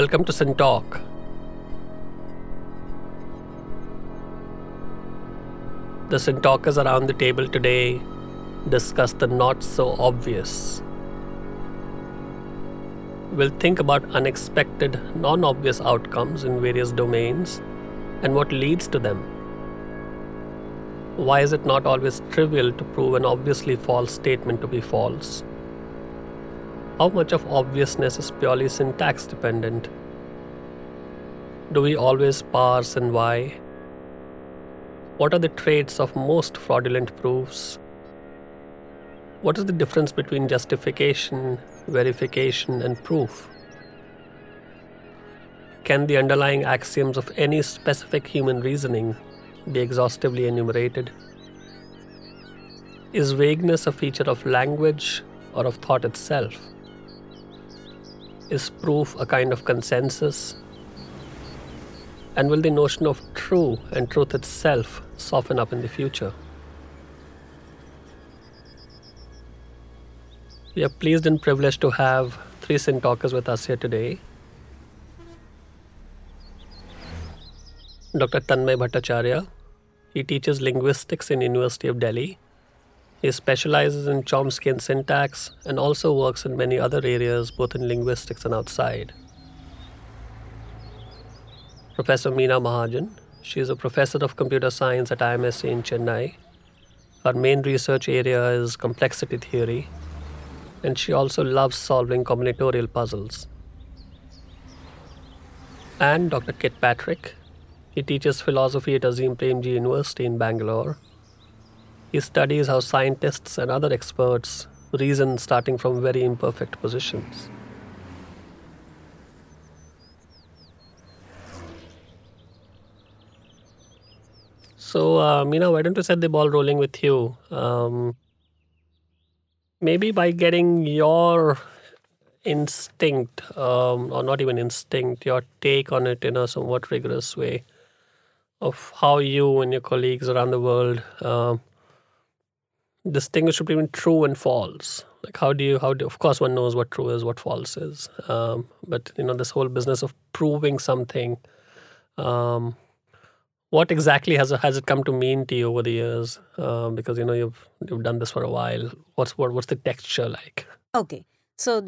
Welcome to SynTalk. The SynTalkers around the table today discuss the not so obvious. We'll think about unexpected, non obvious outcomes in various domains and what leads to them. Why is it not always trivial to prove an obviously false statement to be false? How much of obviousness is purely syntax dependent? Do we always parse and why? What are the traits of most fraudulent proofs? What is the difference between justification, verification, and proof? Can the underlying axioms of any specific human reasoning be exhaustively enumerated? Is vagueness a feature of language or of thought itself? Is proof a kind of consensus? And will the notion of true and truth itself soften up in the future? We are pleased and privileged to have three SynTalkers with us here today. Dr. Tanmay Bhattacharya. He teaches linguistics in University of Delhi. He specializes in Chomsky syntax and also works in many other areas, both in linguistics and outside. Professor Meena Mahajan. She is a professor of computer science at IMSC in Chennai. Her main research area is complexity theory, and she also loves solving combinatorial puzzles. And Dr. Kit Patrick. He teaches philosophy at Azim Premji University in Bangalore he studies how scientists and other experts reason starting from very imperfect positions. So, uh, Meena, why don't you set the ball rolling with you? Um, maybe by getting your instinct, um, or not even instinct, your take on it in a somewhat rigorous way of how you and your colleagues around the world um, distinguish between true and false like how do you how do of course one knows what true is what false is um, but you know this whole business of proving something um, what exactly has has it come to mean to you over the years? Um, because you know you've you've done this for a while. What's what, what's the texture like? Okay. So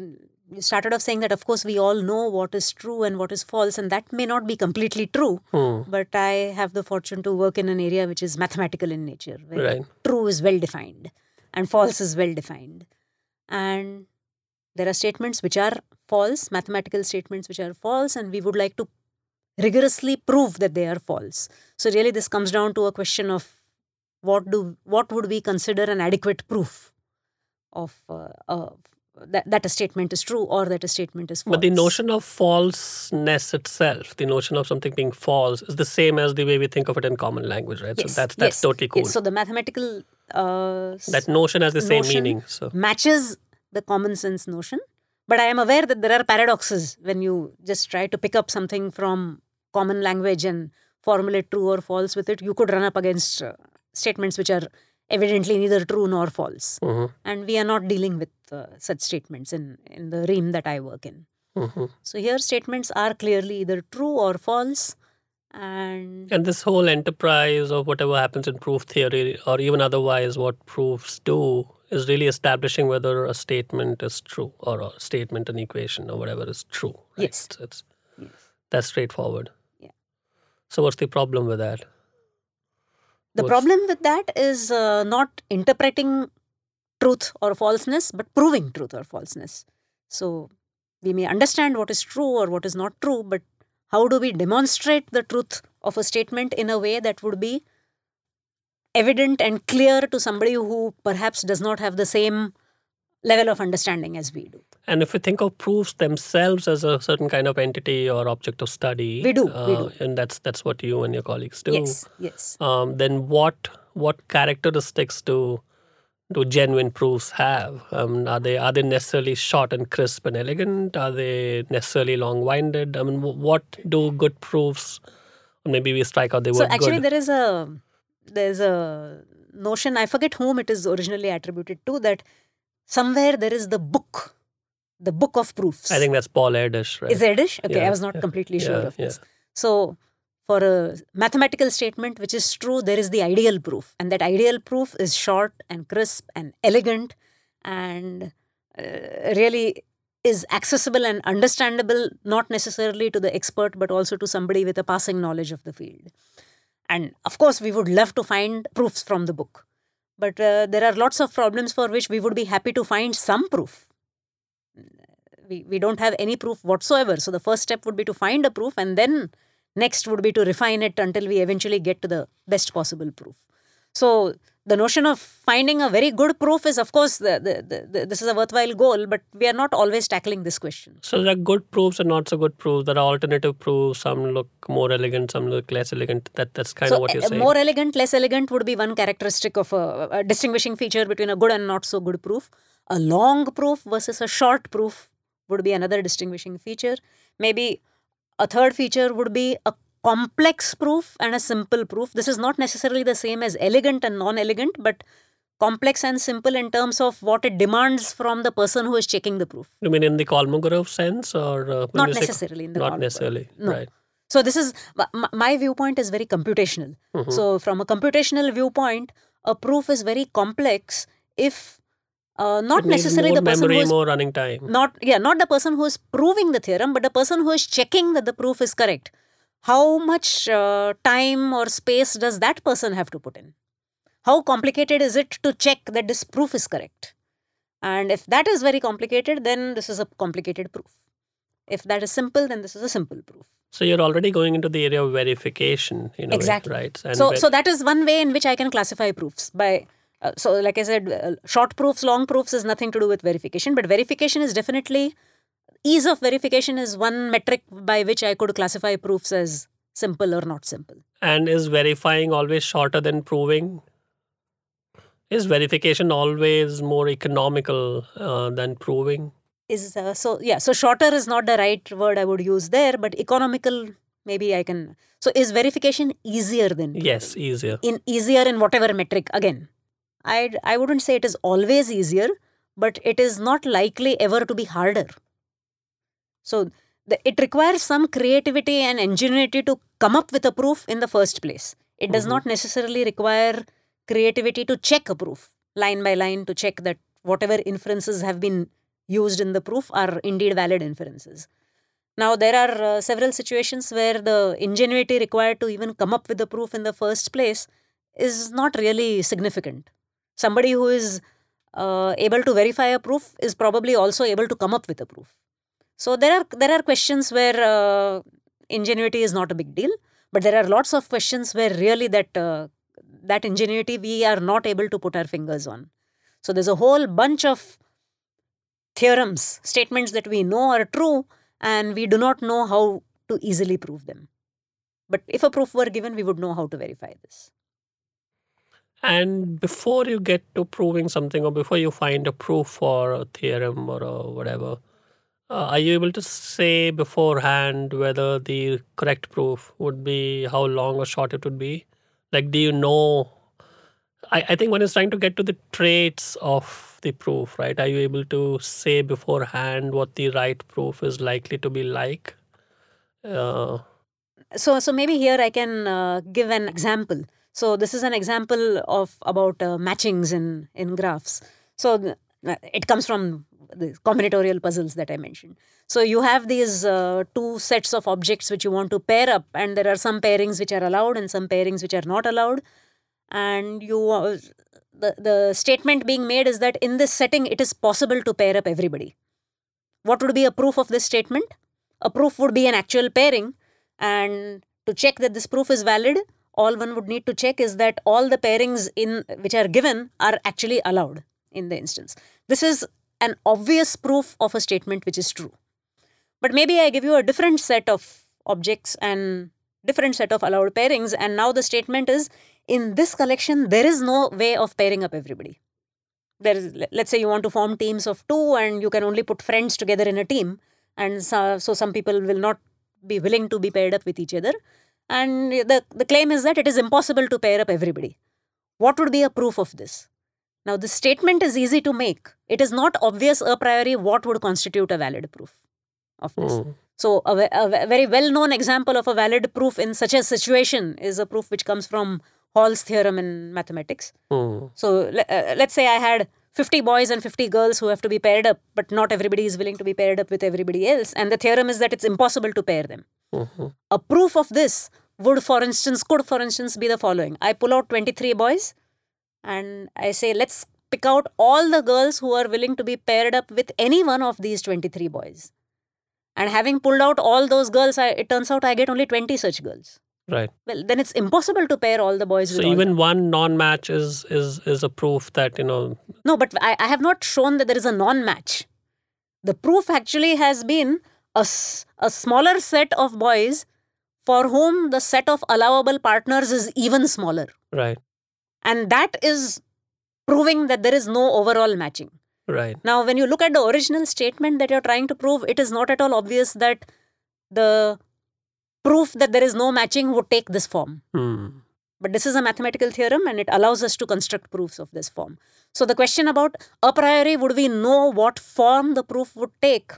you started off saying that of course we all know what is true and what is false and that may not be completely true hmm. but i have the fortune to work in an area which is mathematical in nature where Right. true is well defined and false is well defined. And there are statements which are false mathematical statements which are false and we would like to rigorously prove that they are false. So really this comes down to a question of what do what would we consider an adequate proof of uh, uh, that, that a statement is true or that a statement is false but the notion of falseness itself the notion of something being false is the same as the way we think of it in common language right? Yes, so that's that's yes, totally cool. yes. So the mathematical uh, that notion has the same meaning so. matches the common sense notion. But I am aware that there are paradoxes when you just try to pick up something from common language and formulate true or false with it. You could run up against uh, statements which are evidently neither true nor false. Mhm, And we are not dealing with uh, such statements in, in the realm that I work in. mhm. So here statements are clearly either true or false. And And this whole enterprise of whatever happens in proof theory or even otherwise, what proofs do is really establishing whether a statement is true or a statement, an equation, or whatever is true. Right? Yes. It's, it's Yes. that's straightforward. So what's the problem with that? The What's- problem with that is uh, not interpreting truth or falseness, but proving truth or falseness. So we may understand what is true or what is not true, but how do we demonstrate the truth of a statement in a way that would be evident and clear to somebody who perhaps does not have the same level of understanding as we do? And if we think of proofs themselves as a certain kind of entity or object of study, We do, we uh, do. and that's that's what you and your colleagues do. Yes, yes. um, then what what characteristics do do genuine proofs have? Um, are they are they necessarily short and crisp and elegant? Are they necessarily long winded? I mean, what do good proofs? Maybe we strike out the So word actually, good. there is a there's a notion. I forget whom it is originally attributed to. That somewhere there is the book the book of proofs. I think that's Paul Erdős, right? Is Erdős? Okay, I was not yeah, completely sure yeah, of this. So, for a mathematical statement which is true, there is the ideal proof, and that ideal proof is short and crisp and elegant, and uh, really is accessible and understandable, not necessarily to the expert, but also to somebody with a passing knowledge of the field. And of course, we would love to find proofs from the book. But uh, there are lots of problems for which we would be happy to find some proof. We, we don't have any proof whatsoever. So the first step would be to find a proof, and then next would be to refine it until we eventually get to the best possible proof. So the notion of finding a very good proof is, of course, the, the, the, this is a worthwhile goal, but we are not always tackling this question. So there are good proofs and not so good proofs. There are alternative proofs. Some look more elegant, some look less elegant. That that's kind so of what you're uh, saying. more elegant, less elegant would be one characteristic of a, a distinguishing feature between a good and not so good proof. A long proof versus a short proof would be another distinguishing feature. Maybe a third feature would be a complex proof and a simple proof. This is not necessarily the same as elegant and non elegant, but complex and simple in terms of what it demands from the person who is checking the proof. you mean in the Kolmogorov sense, or uh, Not say- necessarily in the not necessarily, No. right? So this is m- my viewpoint is very computational. Mhm. So from a computational viewpoint, a proof is very complex if uh, not necessarily the person memory, who is more running time. not yeah not the person who is proving the theorem, but the person who is checking that the proof is correct. How much uh, time or space does that person have to put in? How complicated is it to check that this proof is correct? And if that is very complicated, then this is a complicated proof. If that is simple, then this is a simple proof. So you're already going into the area of verification, you know, Exactly. right? And so ver- so that is one way in which i can classify proofs by uh, so like i said uh, short proofs long proofs is nothing to do with verification but verification is definitely ease of verification is one metric by which i could classify proofs as simple or not simple And is verifying always shorter than proving? Is verification always more economical uh, than proving? is uh, so yeah so shorter is not the right word i would use there but economical maybe i can so is verification easier than proving? Yes, easier. in easier in whatever metric again i i wouldn't say it is always easier but it is not likely ever to be harder so the, it requires some creativity and ingenuity to come up with a proof in the first place it does Mhm. not necessarily require creativity to check a proof line by line to check that whatever inferences have been used in the proof are indeed valid inferences now there are uh, several situations where the ingenuity required to even come up with the proof in the first place is not really significant. Somebody who is uh, able to verify a proof is probably also able to come up with a proof. So there are there are questions where uh, ingenuity is not a big deal, but there are lots of questions where really that uh, that ingenuity we are not able to put our fingers on. So there's a whole bunch of theorems, statements that we know are true, and we do not know how to easily prove them. But if a proof were given, we would know how to verify this. And before you get to proving something, or before you find a proof for a theorem or a whatever, uh, are you able to say beforehand whether the correct proof would be how long or short it would be? Like, do you know? I, I think one is trying to get to the traits of the proof, right? Are you able to say beforehand what the right proof is likely to be like? Uh, So, so maybe here I can uh, give an example. So this is an example of about uh, matchings in in graphs. So th- it comes from the combinatorial puzzles that I mentioned. So you have these uh, two sets of objects which you want to pair up, and there are some pairings which are allowed and some pairings which are not allowed. And you uh, the the statement being made is that in this setting it is possible to pair up everybody. What would be a proof of this statement? A proof would be an actual pairing, and to check that this proof is valid, all one would need to check is that all the pairings in which are given are actually allowed in the instance. This is an obvious proof of a statement which is true. But maybe I give you a different set of objects and different set of allowed pairings, and now the statement is in this collection there is no way of pairing up everybody. There is, let's say you want to form teams of two, and you can only put friends together in a team, and so, so some people will not be willing to be paired up with each other. And the, the claim is that it is impossible to pair up everybody. What would be a proof of this? Now, the statement is easy to make. It is not obvious a priori what would constitute a valid proof of this. Hmm. So, a, a very well known example of a valid proof in such a situation is a proof which comes from Hall's theorem in mathematics. Hmm. So, uh, let's say I had 50 boys and 50 girls who have to be paired up, but not everybody is willing to be paired up with everybody else. And the theorem is that it's impossible to pair them. Mhm. A proof of this would, for instance, could, for instance, be the following I pull out 23 boys and I say, let's pick out all the girls who are willing to be paired up with any one of these 23 boys. And having pulled out all those girls, I, it turns out I get only 20 such girls. Right. Well, then it's impossible to pair all the boys So even one non-match is is is a proof that you know. No, but I, I have not shown that there is a non match. The proof actually has been a, a smaller set of boys for whom the set of allowable partners is even smaller. Right. And that is proving that there is no overall matching. Right. Now, when you look at the original statement that you're trying to prove, it is not at all obvious that the proof that there is no matching would take this form. Hmm. But this is a mathematical theorem and it allows us to construct proofs of this form. So the question about a priori, would we know what form the proof would take?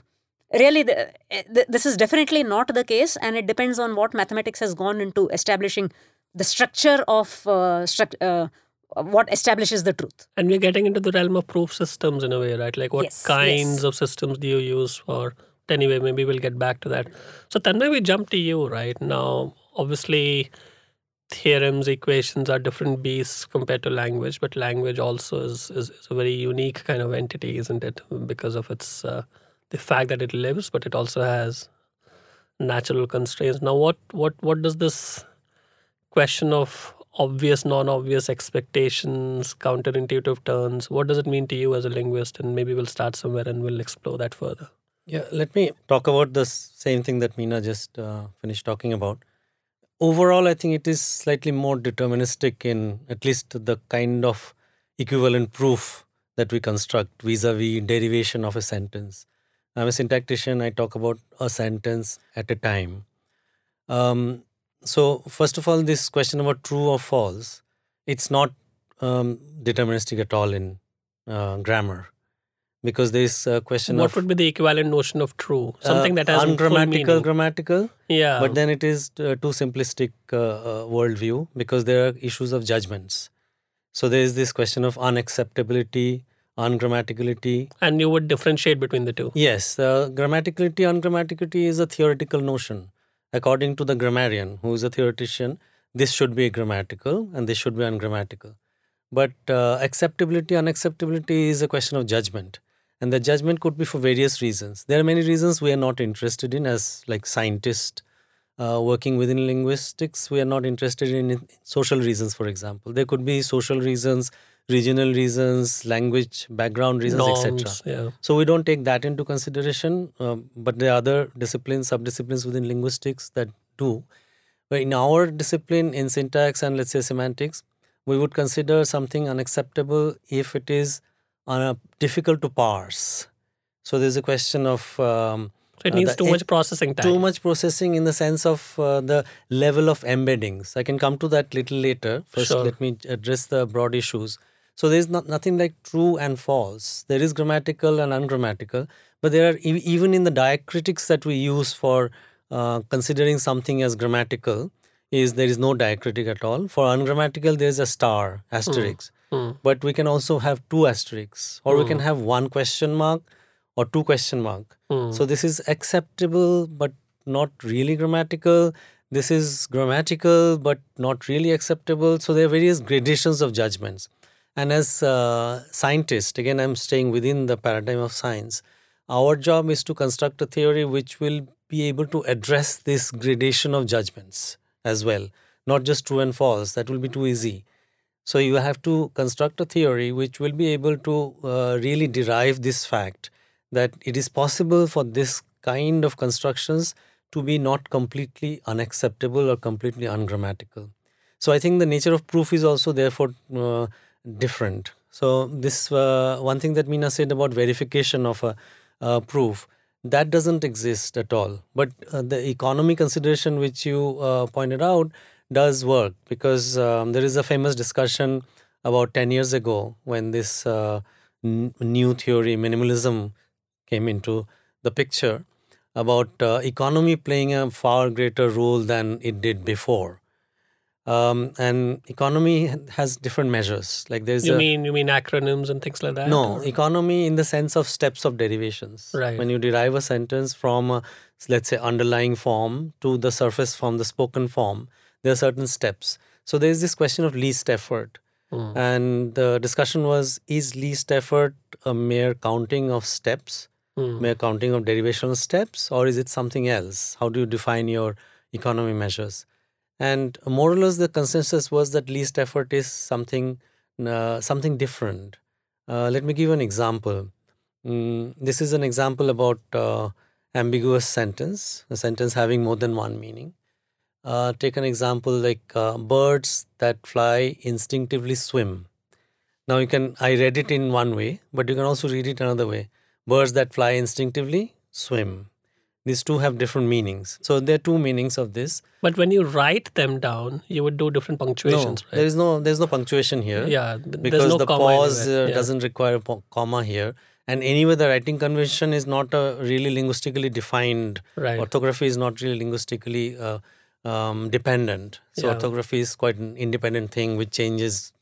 Really, the, eh, th- this is definitely not the case, and it depends on what mathematics has gone into establishing the structure of uh, struct- uh, what establishes the truth. And we're getting into the realm of proof systems in a way, right? Like what Yes, kinds yes. of systems do you use for? Anyway, maybe we'll get back to that. So Tanmay, we jump to you right now. Obviously, theorems, equations are different beasts compared to language, but language also is, is, is a very unique kind of entity, isn't it? Because of its uh, the fact that it lives, but it also has natural constraints. Now, what what what does this question of obvious, non-obvious expectations, counterintuitive turns, what does it mean to you as a linguist? And maybe we'll start somewhere and we'll explore that further. Yeah, let me talk about the same thing that Meena just uh, finished talking about. Overall, I think it is slightly more deterministic in at least the kind of equivalent proof that we construct vis a vis derivation of a sentence. I'm a syntactician, I talk about a sentence at a time. Um, so, first of all, this question about true or false, it's not um, deterministic at all in uh, grammar because there is a question of what of would be the equivalent notion of true? Something uh, that has ungrammatical grammatical yeah. but then it is uh, too simplistic uh, uh, worldview because there are issues of judgments so there is this question of unacceptability ungrammaticality and you would differentiate between the two. yes uh, grammaticality ungrammaticality is a theoretical notion according to the grammarian who is a theoretician this should be grammatical and this should be ungrammatical but uh, acceptability unacceptability is a question of judgment and the judgment could be for various reasons there are many reasons we are not interested in as like scientists uh, working within linguistics we are not interested in social reasons for example there could be social reasons regional reasons language background reasons etc yeah. so we don't take that into consideration, um, but there are other disciplines, subdisciplines within linguistics that do. But in our discipline, in syntax and let's say semantics, we would consider something unacceptable if it is uh, difficult to parse. So there's a question of um, So it Uh, needs the too much processing time. too much processing in the sense of uh, the level of embeddings. I can come to that little later. First, Sure. let me address the broad issues. So there's not, nothing like true and false. There is grammatical and ungrammatical, but there are e- even in the diacritics that we use for uh, considering something as grammatical is there is no diacritic at all. For ungrammatical, there's a star asterisk, Hmm. but we can also have two asterisks, or we can have one question mark or two question mark. Hmm. So this is acceptable but not really grammatical. This is grammatical but not really acceptable. So there are various gradations of judgments. And as uh, scientists, again, I'm staying within the paradigm of science. Our job is to construct a theory which will be able to address this gradation of judgments as well, not just true and false. That will be too easy. So you have to construct a theory which will be able to uh, really derive this fact that it is possible for this kind of constructions to be not completely unacceptable or completely ungrammatical. So I think the nature of proof is also therefore uh, different. So this uh, one thing that Meena said about verification of a uh, proof that doesn't exist at all. But uh, the economy consideration which you uh, pointed out does work because um, there is a famous discussion about 10 years ago when this uh, n- new theory, minimalism, came into the picture about uh, economy playing a far greater role than it did before. Um, and economy has different measures. Like there's You a mean you mean acronyms and things like that? no or- economy in the sense of steps of derivations. Right. When you derive a sentence from, a, let's say, underlying form to the surface form, the spoken form, there are certain steps. So there is this question of least effort. Hmm. And the discussion was is least effort a mere counting of steps, Hmm. mere counting of derivational steps, or is it something else? How do you define your economy measures? And more or less, the consensus was that least effort is something uh, something different. Uh, let me give an example. Mm, this is an example about uh, ambiguous sentence, a sentence having more than one meaning. Uh, take an example like uh, birds that fly instinctively swim. Now you can I read it in one way, but you can also read it another way. Birds that fly instinctively swim. These two have different meanings. So there are two meanings of this. But when you write them down, you would do different punctuations, no, right? there is no there's no punctuation here. yeah, th- because no the pause uh, Yeah. doesn't require a po- comma here. And anyway, the writing convention is not a really linguistically defined. Right. Orthography is not really linguistically uh, um, dependent. So Yeah. orthography is quite an independent thing which changes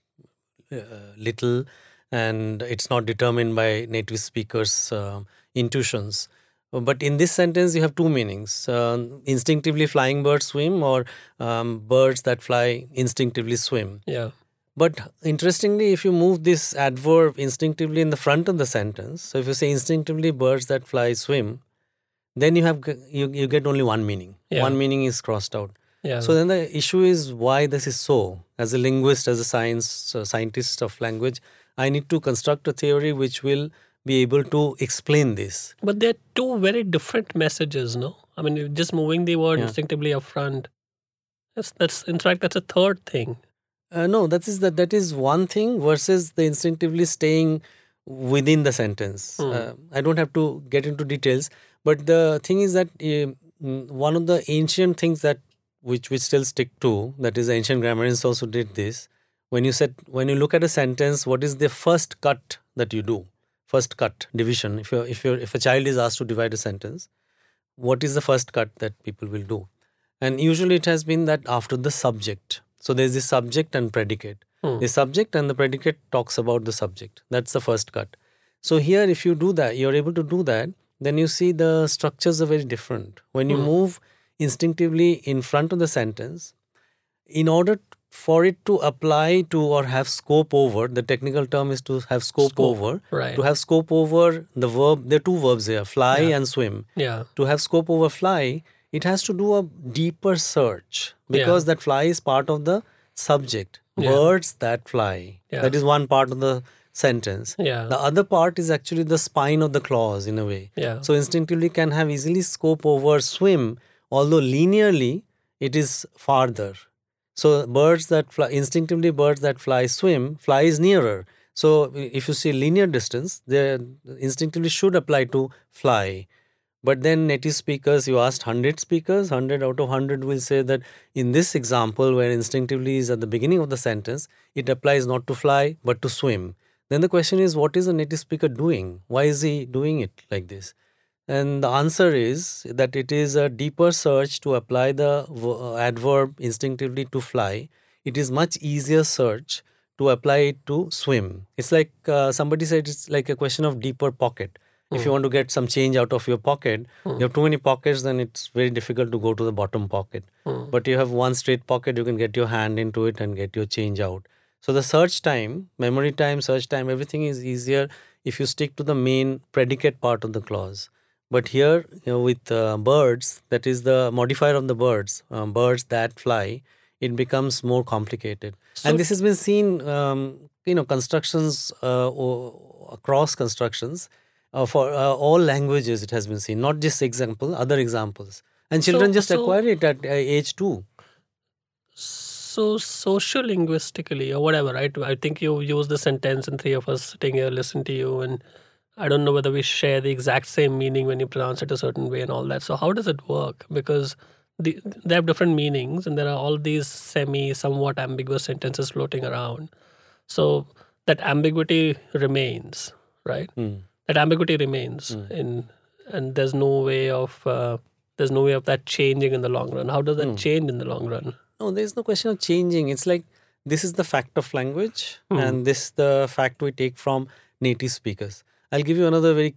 uh, little, and it's not determined by native speakers' uh, intuitions. But in this sentence, you have two meanings: uh, instinctively flying birds swim, or um, birds that fly instinctively swim. Yeah. But interestingly, if you move this adverb instinctively in the front of the sentence, so if you say instinctively birds that fly swim, then you have you, you get only one meaning. Yeah. One meaning is crossed out. Yeah. So then the issue is why this is so. As a linguist, as a science uh, scientist of language, I need to construct a theory which will be able to explain this. But they're two very different messages, no? I mean, just moving the word Yeah. instinctively up front. That's, that's in fact that's a third thing. Uh, no, that is that that is one thing versus the instinctively staying within the sentence. Hmm. Uh, I don't have to get into details, but the thing is that uh, one of the ancient things that which we still stick to that is ancient grammarians also did this. When you said when you look at a sentence, what is the first cut that you do? First cut division. If you if you if a child is asked to divide a sentence, what is the first cut that people will do? And usually it has been that after the subject. So there's the subject and predicate. Hmm. The subject and the predicate talks about the subject. That's the first cut. So here, if you do that, you're able to do that, then you see the structures are very different. When you Hmm. move instinctively in front of the sentence, in order for it to apply to or have scope over, the technical term is to have scope, Scope, over. right. To have scope over the verb, there are two verbs here fly Yeah. and swim Yeah. to have scope over fly, it has to do a deeper search because that fly is part of the subject. Yeah. Birds that fly. Yeah. That is one part of the sentence. Yeah. The other part is actually the spine of the clause in a way. Yeah. So instinctively can have easily scope over swim, although linearly it is farther. So birds that fly instinctively birds that fly swim, fly is nearer. So if you see linear distance, they instinctively should apply to fly. But then native speakers, you asked 100 speakers, 100 out of 100 will say that in this example, where instinctively is at the beginning of the sentence, it applies not to fly but to swim. Then the question is, what is a native speaker doing? Why is he doing it like this? And the answer is that it is a deeper search to apply the uh, adverb instinctively to fly. It is much easier search to apply it to swim. It's like uh, somebody said it's like a question of deeper pocket. If you hmm. want to get some change out of your pocket, hmm. you have too many pockets, then it's very difficult to go to the bottom pocket. Hmm. But you have one straight pocket, you can get your hand into it and get your change out. So the search time, memory time, search time, everything is easier if you stick to the main predicate part of the clause. But here, you know, with uh, birds, that is the modifier of the birds, um, birds that fly, it becomes more complicated. So- and this has been seen, um, you know, constructions uh, across constructions uh, for uh, all languages. It has been seen, not just example, other examples. And So- children just so- acquire it at uh, age two. So sociolinguistically or whatever, right? I think you use the sentence and three of us sitting here listen to you and I don't know whether we share the exact same meaning when you pronounce it a certain way and all that. So how does it work? Because the, they have different meanings and there are all these semi somewhat ambiguous sentences floating around. So that ambiguity remains, right? Hmm. That ambiguity remains in, and there's no way of uh, there's no way of that changing in the long run. How does that Hmm. change in the long run? No, there's no question of changing. It's like this is the fact of language, and this the fact we take from native speakers. I'll give you another very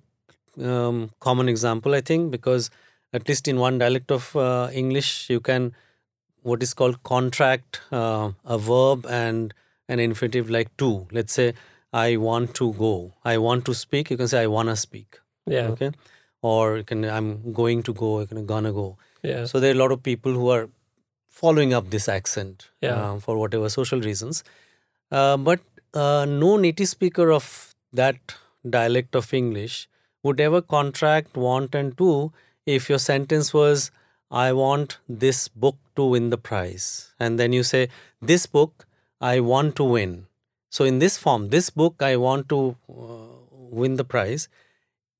um, common example, I think, because at least in one dialect of uh, English, you can what is called contract uh, a verb and an infinitive like to. Let's say, I want to go. I want to speak. You can say, I wanna speak. Yeah, Okay. Or you can, I'm going to go. You can, gonna go. yeah, So there are a lot of people who are following up this accent Yeah. uh, for whatever social reasons. Uh, but uh, no native speaker of that dialect of English would ever contract want and to if your sentence was, I want this book to win the prize. And then you say, This book I want to win. So in this form, this book I want to uh, win the prize.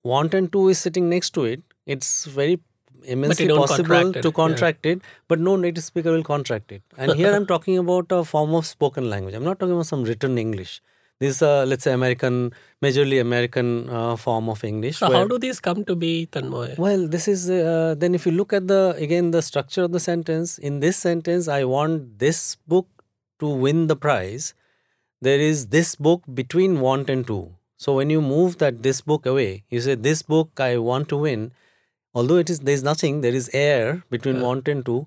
Want and to is sitting next to it. It's very immensely possible contract to yeah. contract it, but no native speaker will contract it. And here I'm talking about a form of spoken language. I'm not talking about some written English. This is, uh, let's say, American, majorly American uh, form of English. So where- how do these come to be, Tanmoy? well, this is uh, then if you look at the again the structure of the sentence. In this sentence, I want this book to win the prize. There is this book between want and to. So when you move that this book away, you say this book I want to win. Although it is there is nothing, there is air between want and to,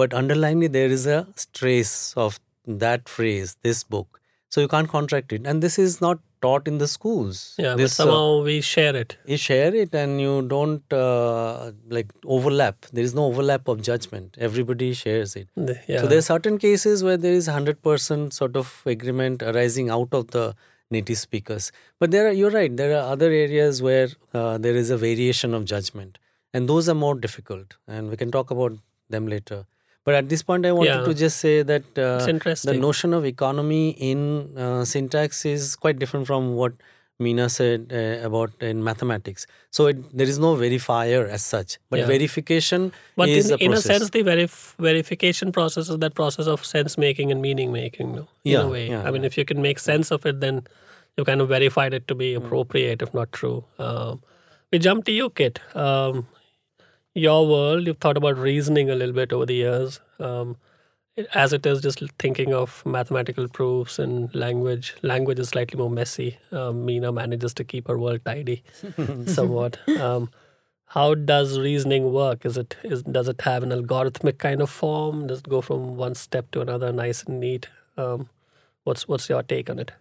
but underlyingly there is a trace of that phrase, this book. So you can't contract it, and this is not taught in the schools. Yeah, but this, uh, somehow we share it. you share it and you don't uh, like overlap there is no overlap of judgment everybody shares it The- Yeah. so there are certain cases where there is 100% sort of agreement arising out of the native speakers but there are you're right there are other areas where uh, there is a variation of judgment and those are more difficult and we can talk about them later but at this point i wanted Yeah. to just say that uh, the notion of economy in uh, syntax is quite different from what Meena said uh, about in mathematics. So it, there is no verifier as such, but Yeah. verification But is in, a in a sense, the verif- verification process is that process of sense making and meaning making. No? In Yeah, a way. yeah, I mean, if you can make sense of it, then you kind of verified it to be Hmm. appropriate, if not true. Um, we jump to you, Kit. Um, your world, you've thought about reasoning a little bit over the years. Um, as it is, just thinking of mathematical proofs and language. Language is slightly more messy. Um, Meena manages to keep her world tidy, somewhat. Um, how does reasoning work? Is it is does it have an algorithmic kind of form? Does it go from one step to another, nice and neat? Um, what's what's your take on it?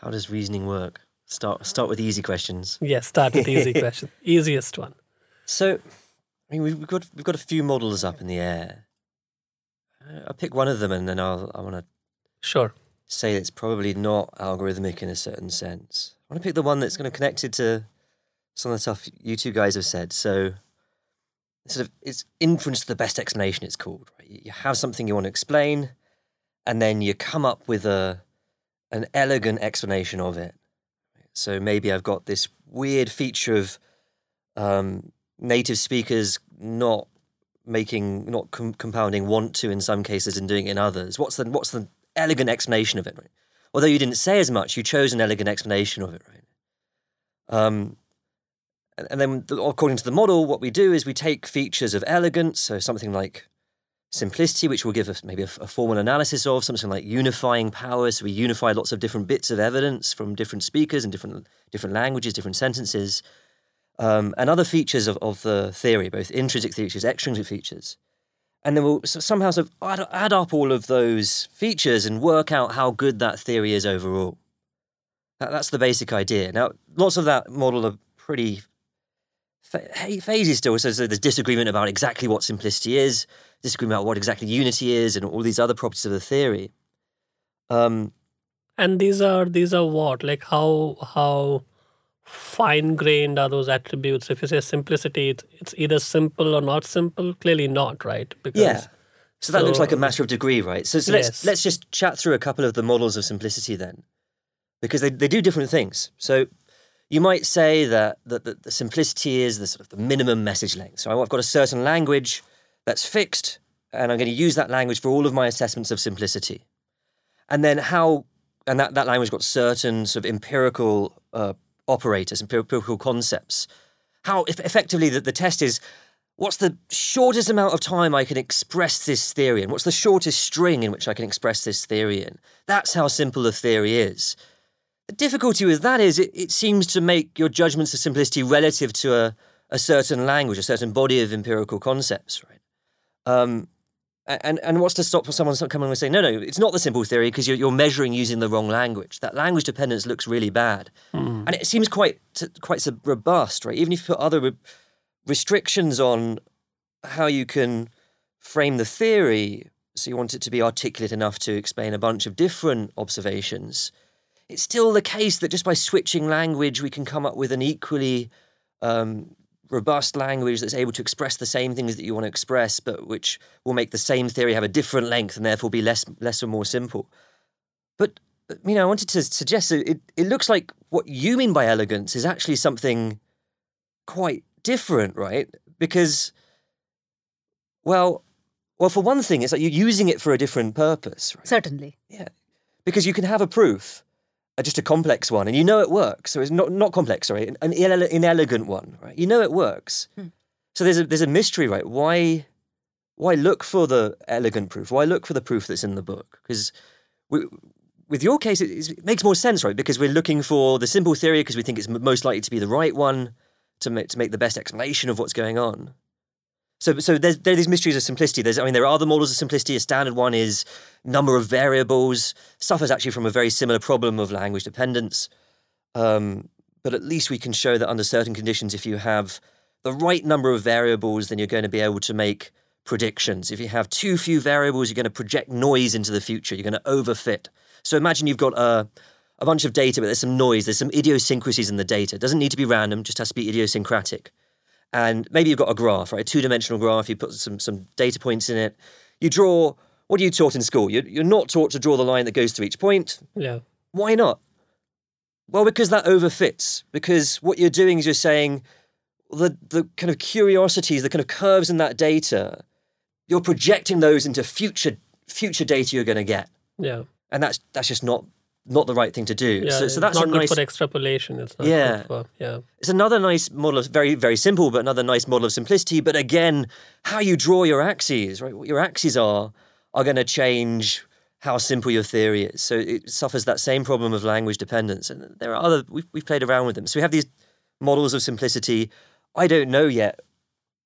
How does reasoning work? Start start with easy questions. Yes, start with easy question. Easiest one. So, I mean, we've got we've got a few models up in the air. Uh, I'll pick one of them, and then I'll I want to Sure. say it's probably not algorithmic in a certain sense. I want to pick the one that's going to connect it to some of the stuff you two guys have said. So, sort of, it's inference to the best explanation. It's called. Right? You have something you want to explain, and then you come up with a an elegant explanation of it. So maybe I've got this weird feature of um, native speakers not making, not com- compounding want to in some cases and doing it in others. What's the what's the elegant explanation of it? Right? Although you didn't say as much, you chose an elegant explanation of it, right? Um, and, then, the- according to the model, what we do is we take features of elegance, so something like simplicity, which we'll give us maybe a, a formal analysis of, something like unifying power. So we unify lots of different bits of evidence from different speakers and different different languages, different sentences, um, and other features of, of the theory, both intrinsic features, extrinsic features. And then we'll somehow sort of add, add up all of those features and work out how good that theory is overall. That, that's the basic idea. Now, lots of that model are pretty phasey still. So, so there's disagreement about exactly what simplicity is, disagreement about what exactly unity is, and all these other properties of the theory. Um, And these are these are what like how how fine grained are those attributes? If you say simplicity, it's, it's either simple or not simple. Clearly not, right? Because yeah. So that looks like a so- matter of degree, right? So, so let's Yes. let's just chat through a couple of the models of simplicity then, because they, they do different things. So you might say that, that, that the simplicity is the sort of the minimum message length. So I've got a certain language that's fixed, and I'm going to use that language for all of my assessments of simplicity. And then how and that, that language got certain sort of empirical uh, operators, and empirical concepts. How effectively the, the test is what's the shortest amount of time I can express this theory in? What's the shortest string in which I can express this theory in? That's how simple a theory is. The difficulty with that is it, it seems to make your judgments of simplicity relative to a, a certain language, a certain body of empirical concepts, right? Um, and and what's to stop for someone coming and saying, no, no, it's not the simple theory because you're, you're measuring using the wrong language. That language dependence looks really bad, mm. and it seems quite quite robust, right? Even if you put other re- restrictions on how you can frame the theory, so you want it to be articulate enough to explain a bunch of different observations. It's still the case that just by switching language, we can come up with an equally um, robust language that's able to express the same things that you want to express, but which will make the same theory have a different length and therefore be less less or more simple. But you know, I wanted to suggest that it, it looks like what you mean by elegance is actually something quite different, right? Because well, well, for one thing, it's like you're using it for a different purpose. Right? Certainly. Yeah. Because you can have a proof just a complex one, and you know it works. So it's not not complex, sorry, an ine- inelegant one, right? You know it works. Hmm. So there's a there's a mystery, right? Why why look for the elegant proof? Why look for the proof that's in the book? Because with your case, it, it, makes more sense, right? Because we're looking for the simple theory because we think it's most likely to be the right one to make to make the best explanation of what's going on. So, so there's, there are these mysteries of simplicity. There's, I mean, there are other models of simplicity. A standard one is number of variables. Suffers actually from a very similar problem of language dependence. Um, but at least we can show that under certain conditions, if you have the right number of variables, then you're going to be able to make predictions. If you have too few variables, you're going to project noise into the future. You're going to overfit. So imagine you've got a, a bunch of data, but there's some noise, there's some idiosyncrasies in the data. It doesn't need to be random, just has to be idiosyncratic and maybe you've got a graph, right? A two-dimensional graph. You put some some data points in it. You draw. What are you taught in school? You're, you're not taught to draw the line that goes to each point. Yeah. Why not? Well, because that overfits. Because what you're doing is you're saying the the kind of curiosities, the kind of curves in that data, you're projecting those into future future data you're going to get. Yeah. And that's that's just not not the right thing to do. Yeah, so, so that's not a good nice, for extrapolation. It's not yeah, for, yeah. It's another nice model of very very simple, but another nice model of simplicity. But again, how you draw your axes, right? What your axes are are going to change how simple your theory is. So it suffers that same problem of language dependence. And there are other we've we've played around with them. So we have these models of simplicity. I don't know yet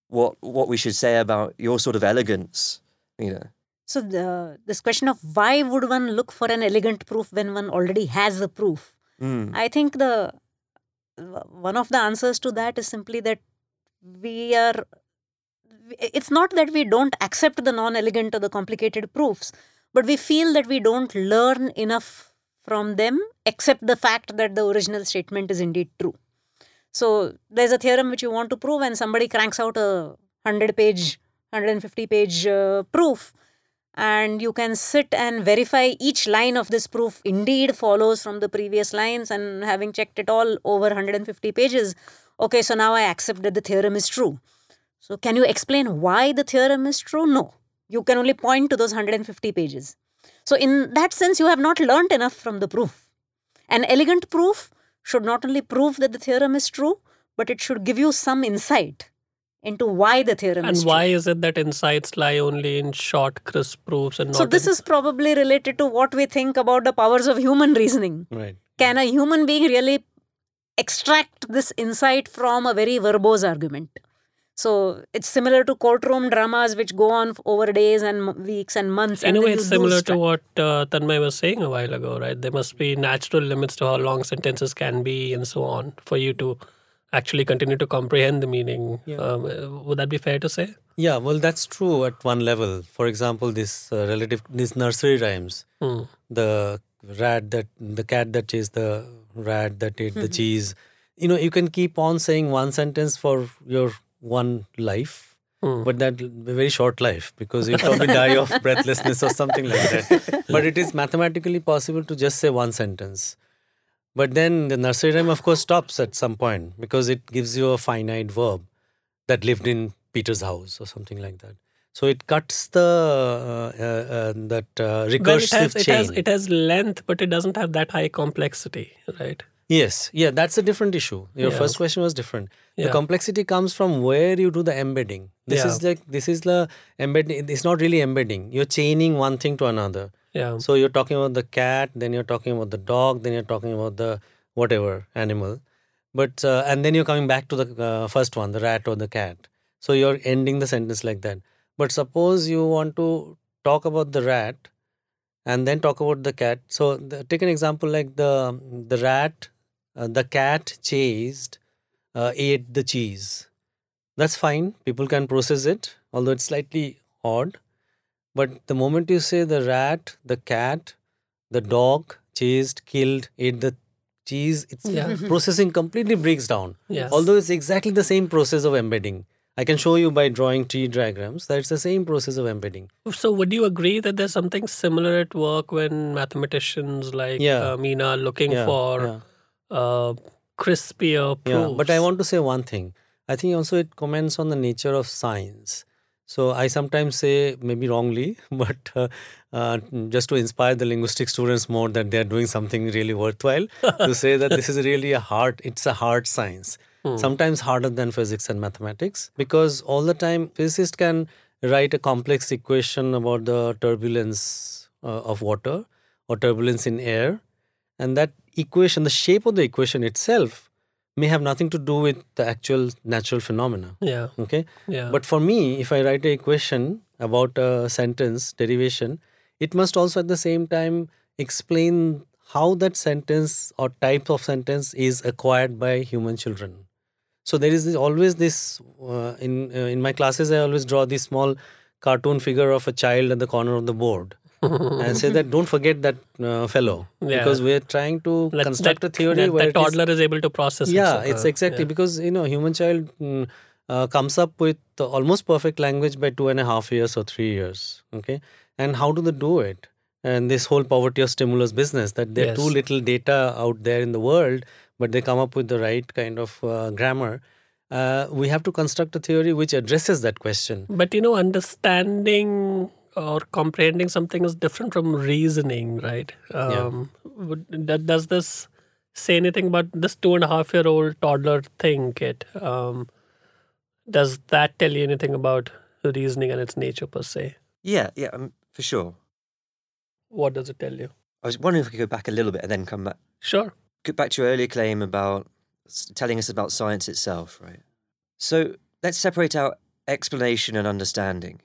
what what we should say about your sort of elegance. You know. So the, this question of why would one look for an elegant proof when one already has a proof? Mm. I think the one of the answers to that is simply that we are. It's not that we don't accept the non-elegant or the complicated proofs, but we feel that we don't learn enough from them, except the fact that the original statement is indeed true. So there's a theorem which you want to prove, and somebody cranks out a hundred page, 150 page uh, proof and you can sit and verify each line of this proof indeed follows from the previous lines and having checked it all over 150 pages okay so now i accept that the theorem is true so can you explain why the theorem is true? No. You can only point to those 150 pages. So in that sense you have not learnt enough from the proof. An elegant proof should not only prove that the theorem is true but it should give you some insight into why the theorem is true. and is why true. is it that insights lie only in short crisp proofs and not so this in... is probably related to what we think about the powers of human reasoning. Right. Can a human being really extract this insight from a very verbose argument so it's similar to courtroom dramas which go on over days and weeks and months. In a way, it's similar to what uh, Tanmay was saying a while ago, right? There must be natural limits to how long sentences can be and so on for you to actually continue to comprehend the meaning. Yeah. Um, uh, would that be fair to say? Yeah, well, that's true at one level. For example, this uh, relative, these nursery rhymes, hmm. the rat that, the cat that chased the rat that ate the mm-hmm. cheese. You know, you can keep on saying one sentence for your one life, hmm. but that very short life because you probably die of breathlessness or something like that. But it is mathematically possible to just say one sentence. But then the nursery rhyme, of course, stops at some point because it gives you a finite verb that lived in Peter's house or something like that. So it cuts the uh, uh, uh, that uh, recursive Well, it has, it has it has length, but it doesn't have that high complexity, right? Yes, yeah, that's a different issue. Your Yeah. first question was different. The complexity comes from where you do the embedding. This Yeah. is like this is the embedding. It's not really embedding. You're chaining one thing to another. Yeah. So you're talking about the cat, then you're talking about the dog, then you're talking about the whatever animal, but uh, and then you're coming back to the uh, first one, the rat or the cat. So you're ending the sentence like that. But suppose you want to talk about the rat and then talk about the cat. So the, take an example like the the rat, uh, the cat chased, uh, ate the cheese. That's fine. People can process it, although it's slightly odd. But the moment you say the rat, the cat, the dog chased, killed, ate the cheese, it's Yeah. processing completely breaks down. Yes. Although it's exactly the same process of embedding. I can show you by drawing tree diagrams that it's the same process of embedding. So, would you agree that there's something similar at work when mathematicians like Yeah. uh, Meena are looking Yeah, for yeah. Uh, crispier proofs? Yeah, but I want to say one thing. I think also it comments on the nature of science. So I sometimes say, maybe wrongly, but uh, uh, just to inspire the linguistic students more that they're doing something really worthwhile, to say that this is really a hard, it's a hard science. Sometimes harder than physics and mathematics because all the time physicists can write a complex equation about the turbulence uh, of water or turbulence in air and that equation the shape of the equation itself may have nothing to do with the actual natural phenomena Yeah. okay Yeah. but for me if i write a equation about a sentence derivation it must also at the same time explain how that sentence or type of sentence is acquired by human children so there is this, always this uh, in uh, in my classes i always draw this small cartoon figure of a child at the corner of the board and say that don't forget that uh, fellow. Yeah. because we're trying to That- construct that, a theory that, where the toddler is able to process it, yeah so, it's uh, exactly yeah. because you know human child mm, uh, comes up with almost perfect language by two and a half years or three years okay? And how do they do it? And this whole poverty of stimulus business that there are too little data out there in the world but they come up with the right kind of uh, grammar. Uh, we have to construct a theory which addresses that question. But you know, understanding or comprehending something is different from reasoning, right? Um, that, does this say anything about this two and a half year old toddler thing, Kit? Um, does that tell you anything about reasoning and its nature per se? Yeah, yeah, um, for sure. What does it tell you? I was wondering if we could go back a little bit and then come back. Sure. Go back to your earlier claim about telling us about science itself, right? So let's separate out explanation and understanding.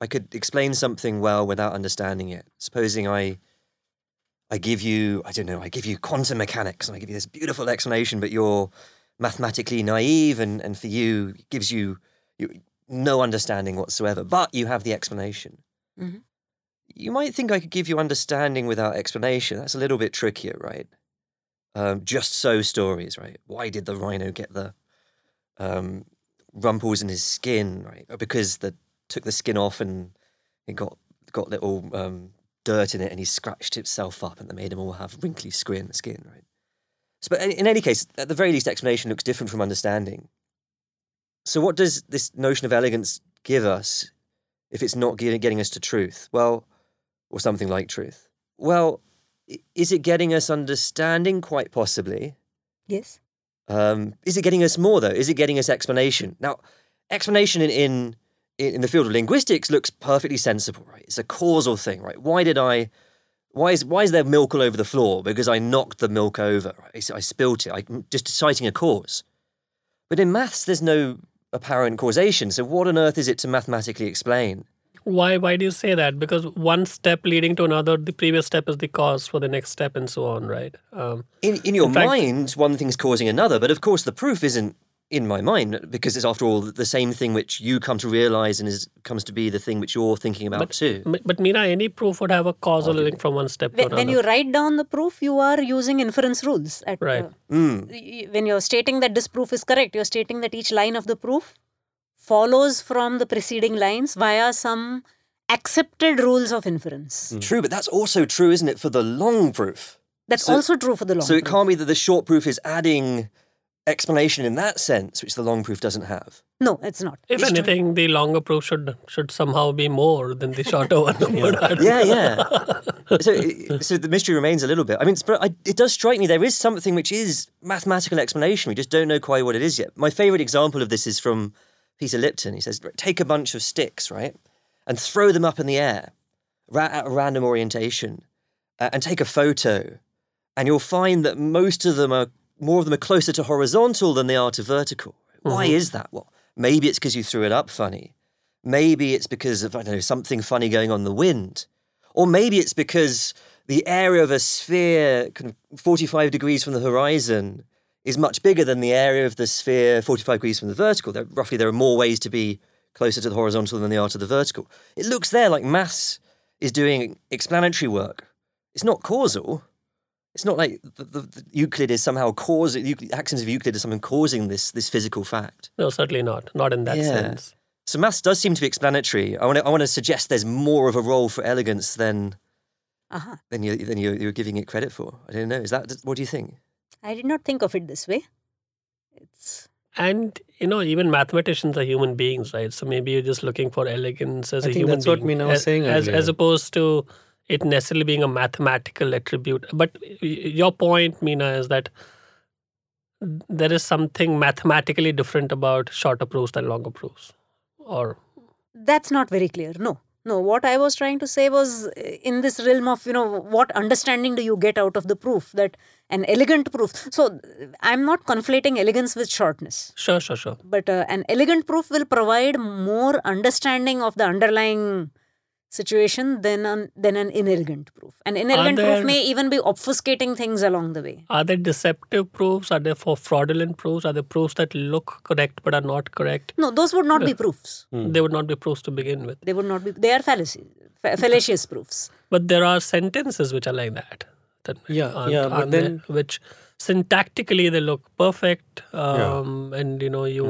I could explain something well without understanding it. Supposing I I give you, I don't know, I give you quantum mechanics and I give you this beautiful explanation, but you're mathematically naive and, and for you it gives you, you no understanding whatsoever, but you have the explanation. Mhm. You might think I could give you understanding without explanation. That's a little bit trickier, right? Um, just so stories, right? Why did the rhino get the um, rumples in his skin, right? Because the took the skin off and it got got little um, dirt in it, and he scratched himself up, and that made him all have wrinkly skin, skin, right? So, but in in any case, at the very least, explanation looks different from understanding. So, what does this notion of elegance give us if it's not getting us to truth? Well, or something like truth. Well, is it getting us understanding? Quite possibly. Yes. Um, is it getting us more though? Is it getting us explanation? Now, explanation in, in in the field of linguistics looks perfectly sensible, right? It's a causal thing, right? Why did I? Why is why is there milk all over the floor? Because I knocked the milk over. Right? I I spilt it. I'm just citing a cause. But in maths, there's no apparent causation. So what on earth is it to mathematically explain? Why why do you say that? Because one step leading to another, the previous step is the cause for the next step and so on, right? Um, In in your In fact- mind, one thing's causing another, but of course the proof isn't in my mind because it's after all the same thing which you come to realize and is comes to be the thing which you're thinking about too. but, but Meena, any proof would have a causal link from one step to When, another. when you write down the proof, you are using inference rules. At, Right. uh, Mm. when you're stating that this proof is correct, you're stating that each line of the proof follows from the preceding lines via some accepted rules of inference. True, but that's also true, isn't it, for the long proof? That's So- also true for the long so it can't be that the short proof is adding explanation in that sense, which the long proof doesn't have. No, it's not. If It's true. anything, the longer proof should should somehow be more than the shorter one. But I Yeah, yeah. so, so the mystery remains a little bit. I mean, but I, it does strike me there is something which is mathematical explanation. We just don't know quite what it is yet. My favourite example of this is from Peter Lipton. He says, take a bunch of sticks, right, and throw them up in the air ra- at a random orientation, uh, and take a photo, and you'll find that most of them are more of them are closer to horizontal than they are to vertical. Why mm-hmm. is that? Well, maybe it's because you threw it up funny. Maybe it's because of I don't know something funny going on in the wind, or maybe it's because the area of a sphere, kind of forty-five degrees from the horizon, is much bigger than the area of the sphere forty-five degrees from the vertical. There, roughly, there are more ways to be closer to the horizontal than they are to the vertical. It looks there like mass is doing explanatory work. It's not causal. It's not like the, the, the Euclid is somehow causing Euclid, axioms of Euclid is something causing this this physical fact. no, certainly not. Not in that Yeah. sense. So maths does seem to be explanatory. I want to I want to suggest there's more of a role for elegance than Uh-huh. than you than you're, you're giving it credit for. I don't know. Is that what do you think? I did not think of it this way. It's And you know, even mathematicians are human beings, right? So maybe you're just looking for elegance as I a think human that's what being, was as, saying as, earlier. as opposed to it necessarily being a mathematical attribute. But your point, Meena, is that there is something mathematically different about shorter proofs than longer proofs, or that's not very clear. No. No, what I was trying to say was uh, in this realm of, you know, what understanding do you get out of the proof? That an elegant proof. So I'm not conflating elegance with shortness. sure, sure, sure. but uh, an elegant proof will provide more understanding of the underlying situation than an, than an inelegant proof. An inelegant there- proof may even be obfuscating things along the way. Are there deceptive proofs? Are there for fraudulent proofs? Are there proofs that look correct but are not correct? No, those would not be proofs. They would not be proofs to begin with. They would not be. They are fallacies, fa- fallacious proofs. But there are sentences which are like that. that Yeah, aren't- yeah, aren't there, then- which syntactically they look perfect, um, and you know you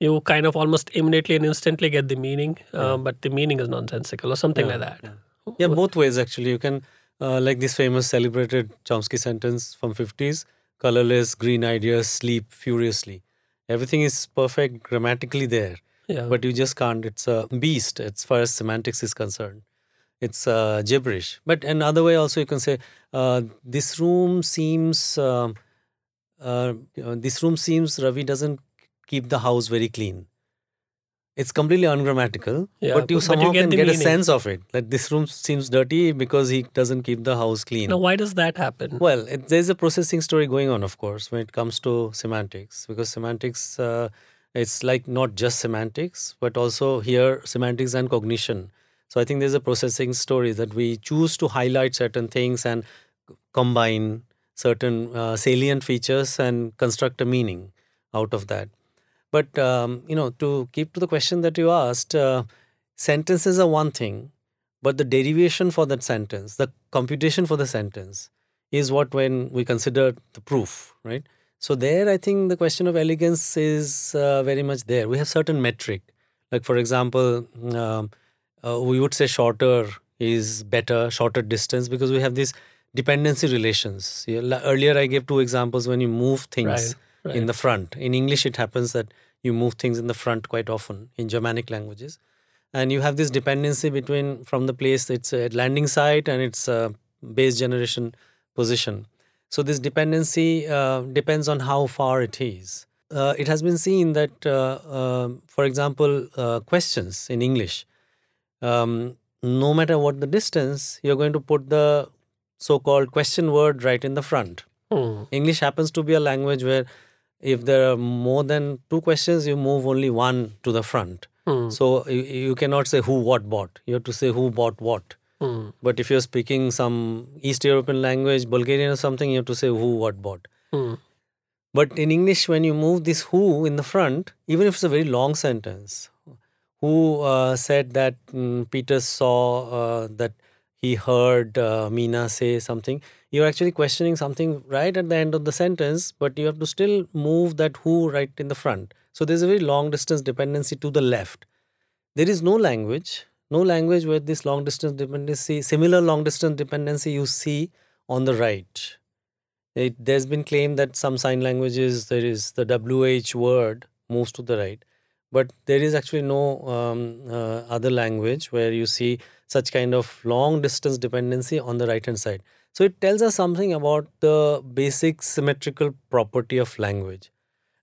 you kind of almost immediately and instantly get the meaning, uh, but the meaning is nonsensical or something like that. Yeah, both ways actually. You can uh, like this famous celebrated Chomsky sentence from 50s, colorless green ideas sleep furiously. Everything is perfect grammatically there, Yeah, but you just can't. It's a beast as far as semantics is concerned. It's uh, gibberish. But another way also you can say uh, this room seems uh, know, this room seems Ravi doesn't keep the house very clean. It's completely ungrammatical, Yeah, but you but- but you somehow get can get a sense of it. That this room seems dirty because he doesn't keep the house clean. now why does that happen? Well, it, there's a processing story going on, of course, when it comes to semantics, because semantics, uh, it's like not just semantics, but also here semantics and cognition. So I think there's a processing story that we choose to highlight certain things and combine certain uh, salient features and construct a meaning out of that. But um, you know, to keep to the question that you asked, uh, sentences are one thing, but the derivation for that sentence, the computation for the sentence, is what when we consider the proof, right? So there, I think the question of elegance is uh, very much there. We have certain metric, like for example, um, uh, we would say shorter is better, shorter distance, because we have these dependency relations. Earlier, I gave two examples when you move things Right, in the front. In English, it happens that you move things in the front quite often in Germanic languages. And you have this dependency between from the place it's a landing site and its uh, base generation position. So this dependency uh, depends on how far it is. Uh, it has been seen that, uh, um for example, uh, questions in English, um, no matter what the distance, you're going to put the so-called question word right in the front. Hmm. English happens to be a language where if there are more than two questions, you move only one to the front. Hmm. So you, you cannot say who, what, bought. You have to say who bought what. Hmm. But if you're speaking some East European language, Bulgarian or something, you have to say who, what, bought. Hmm. But in English, when you move this who in the front, even if it's a very long sentence, who uh, said that mm, Peter saw uh, that he heard uh, Meena say something, you're actually questioning something right at the end of the sentence, but you have to still move that who right in the front. So there's a very long distance dependency to the left. There is no language, no language where this long distance dependency, similar long distance dependency you see on the right. It, there's been claimed that some sign languages there is the WH word moves to the right, but there is actually no um, uh, other language where you see such kind of long distance dependency on the right hand side. So it tells us something about the basic symmetrical property of language.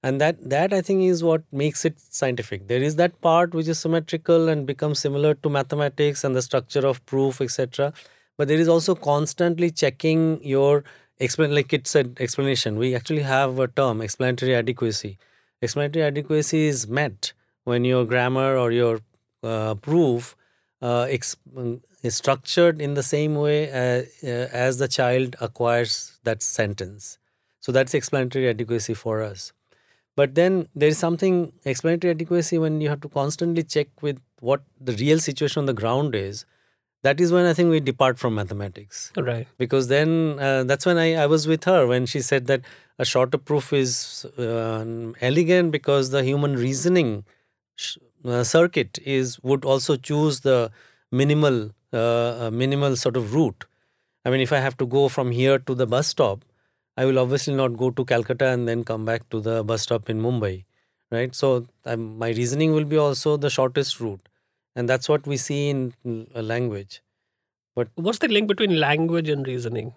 And that, that I think is what makes it scientific. There is that part which is symmetrical and becomes similar to mathematics and the structure of proof, etc. But there is also constantly checking your explain like it's an explanation. We actually have a term, explanatory adequacy. Explanatory adequacy is met when your grammar or your uh, proof ex- is structured in the same way as, uh, as the child acquires that sentence. So that's explanatory adequacy for us. But then there is something explanatory adequacy when you have to constantly check with what the real situation on the ground is. That is when I think we depart from mathematics. Right. Because then uh, that's when I, I was with her when she said that a shorter proof is uh, elegant because the human reasoning uh, circuit is would also choose the minimal uh, minimal sort of route. I mean, if I have to go from here to the bus stop, I will obviously not go to Calcutta and then come back to the bus stop in Mumbai, right? So um, my reasoning will be also the shortest route, and that's what we see in language. But what's the link between language and reasoning?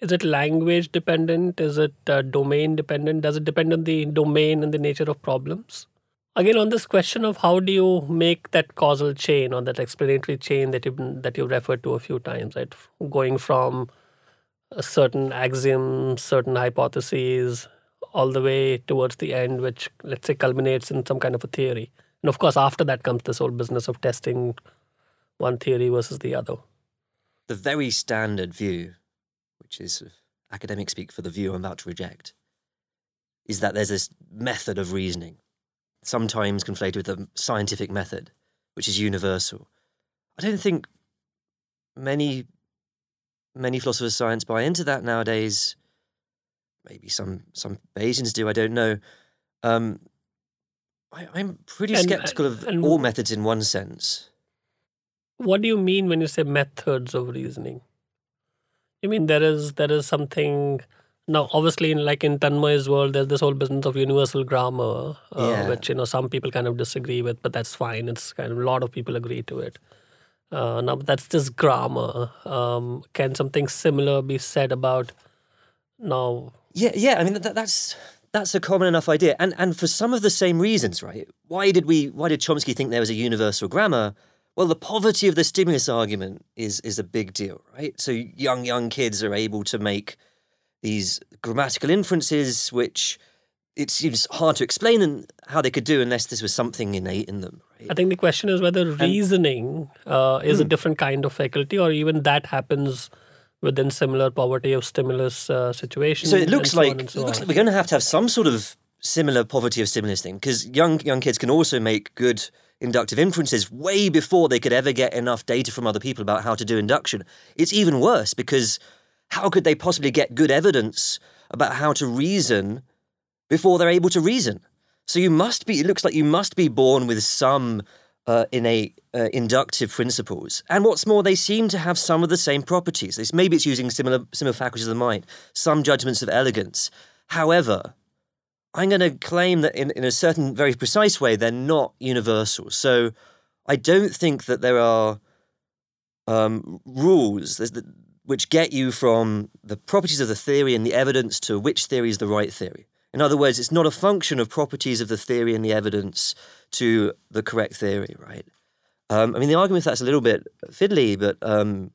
Is it language dependent? Is it uh, domain dependent? Does it depend on the domain and the nature of problems? Again, on this question of how do you make that causal chain or that explanatory chain that you that you referred to a few times, right? Going from a certain axiom, certain hypotheses, all the way towards the end, which let's say culminates in some kind of a theory. And of course, after that comes this whole business of testing one theory versus the other. The very standard view, which is academic speak for the view I'm about to reject, is that there's this method of reasoning, sometimes conflated with the scientific method, which is universal. I don't think many many philosophers of science buy into that nowadays. Maybe some some Bayesians do. I don't know. Um, I, am pretty and, skeptical of and, all methods in one sense. What do you mean when you say methods of reasoning? You mean there is there is something now obviously in like in Tanmay's world there's this whole business of universal grammar uh, yeah. which you know some people kind of disagree with but that's fine it's kind of a lot of people agree to it uh, now that's just grammar. Um, can something similar be said about now? Yeah, yeah. I mean that, that's that's a common enough idea, and and for some of the same reasons, right? Why did we? Why did Chomsky think there was a universal grammar? Well, the poverty of the stimulus argument is is a big deal, right? So young young kids are able to make these grammatical inferences, which it seems hard to explain how they could do unless this was something innate in them. Right? I think the question is whether reasoning uh, is hmm. a different kind of faculty, or even that happens within similar poverty of stimulus uh, situations. So it looks like, so it looks like we're going to have to have some sort of similar poverty of stimulus thing because young young kids can also make good inductive inferences way before they could ever get enough data from other people about how to do induction. It's even worse because how could they possibly get good evidence about how to reason before they're able to reason. So you must be, it looks like you must be born with some uh, innate uh, inductive principles. And what's more, they seem to have some of the same properties. It's, maybe it's using similar, similar faculties of the mind, some judgments of elegance. However, I'm going to claim that in, in a certain very precise way, they're not universal. So I don't think that there are um, rules that, which get you from the properties of the theory and the evidence to which theory is the right theory. In other words, it's not a function of properties of the theory and the evidence to the correct theory, right? Um, I mean, the argument for that's a little bit fiddly, but um,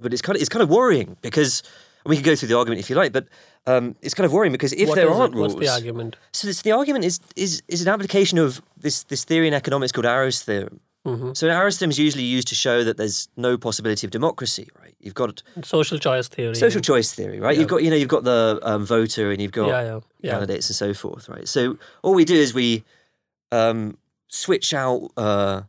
but it's kind of it's kind of worrying because we can go through the argument if you like, but um, it's kind of worrying because if what there aren't it? rules, what's the argument? So this, the argument is is is an application of this this theory in economics called Arrow's theorem. Mm-hmm. So theorem is usually used to show that there's no possibility of democracy, right? You've got social choice theory. Social choice theory, right? Yeah. You've got you know you've got the um, voter and you've got yeah, yeah, candidates and so forth, right? So all we do is we um, switch out uh,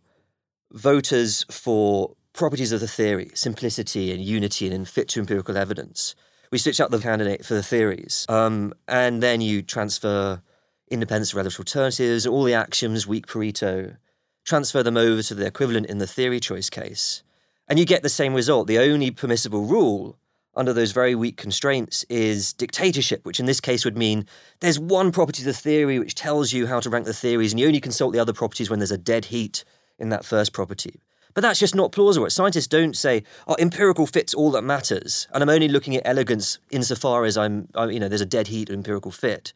voters for properties of the theory, simplicity and unity and fit to empirical evidence. We switch out the candidate for the theories, um, and then you transfer independence, relative alternatives, all the axioms, weak Pareto, transfer them over to the equivalent in the theory choice case and you get the same result. The only permissible rule under those very weak constraints is dictatorship, which in this case would mean there's one property of the theory which tells you how to rank the theories, and you only consult the other properties when there's a dead heat in that first property. But that's just not plausible. Scientists don't say, "Oh, empirical fit's all that matters," and I'm only looking at elegance insofar as I'm, I, you know, there's a dead heat empirical fit,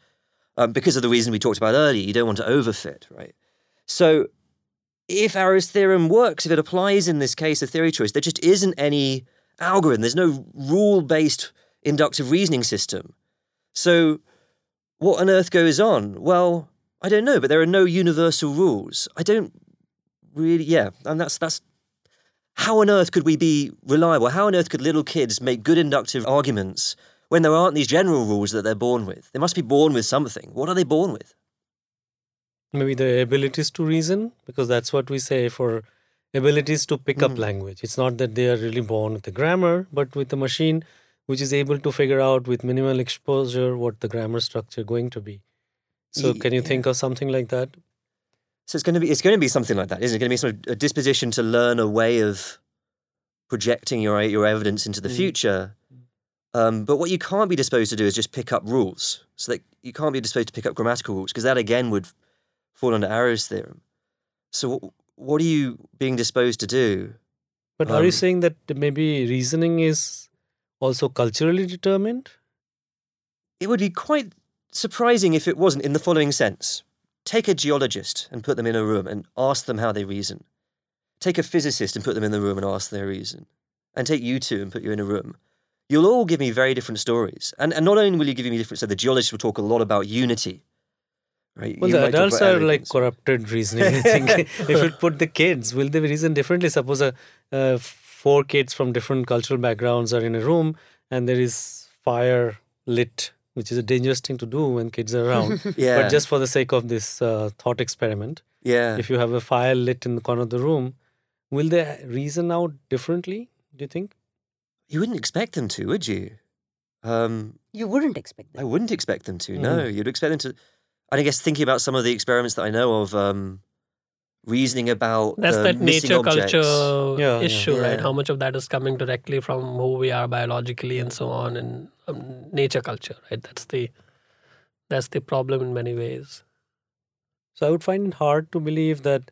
um, because of the reason we talked about earlier. You don't want to overfit, right? So, if Arrow's theorem works, if it applies in this case of theory choice, there just isn't any algorithm. There's no rule-based inductive reasoning system. So, what on earth goes on? Well, I don't know, but there are no universal rules. I don't really, yeah, and that's that's how on earth could we be reliable? How on earth could little kids make good inductive arguments when there aren't these general rules that they're born with? They must be born with something. What are they born with? Maybe the abilities to reason, because that's what we say for abilities to pick up Mm. language. It's not that they are really born with the grammar, but with a machine which is able to figure out with minimal exposure what the grammar structure going to be. So Ye- can you yeah. think of something like that? So it's going to be it's going to be something like that, isn't it? Going to be sort of a disposition to learn a way of projecting your your evidence into the Mm. future. Um, but what you can't be disposed to do is just pick up rules. So that you can't be disposed to pick up grammatical rules because that again would fall under Arrow's theorem. So what, what are you being disposed to do? But are you Um, saying that maybe reasoning is also culturally determined? It would be quite surprising if it wasn't in the following sense. Take a geologist and put them in a room and ask them how they reason. Take a physicist and put them in the room and ask their reason. And take you two and put you in a room. You'll all give me very different stories. And, and not only will you give me different, so the geologist will talk a lot about unity. Right? Well, You the adults about are like corrupted reasoning. I if you put the kids, will they reason differently? Suppose a, uh, four kids from different cultural backgrounds are in a room and there is fire lit, which is a dangerous thing to do when kids are around. Yeah. But just for the sake of this uh, thought experiment, yeah. if you have a fire lit in the corner of the room, will they reason out differently? Do you think? you wouldn't expect them to, would you? Um, You wouldn't expect them. I wouldn't expect them to. Mm. No, you'd expect them to. And I guess thinking about some of the experiments that I know of, um, reasoning about That's the that missing nature objects. culture Yeah, yeah. issue, right? Yeah. How much of that is coming directly from who we are biologically and so on, and um, nature culture, right? That's the that's the problem in many ways. So I would find it hard to believe that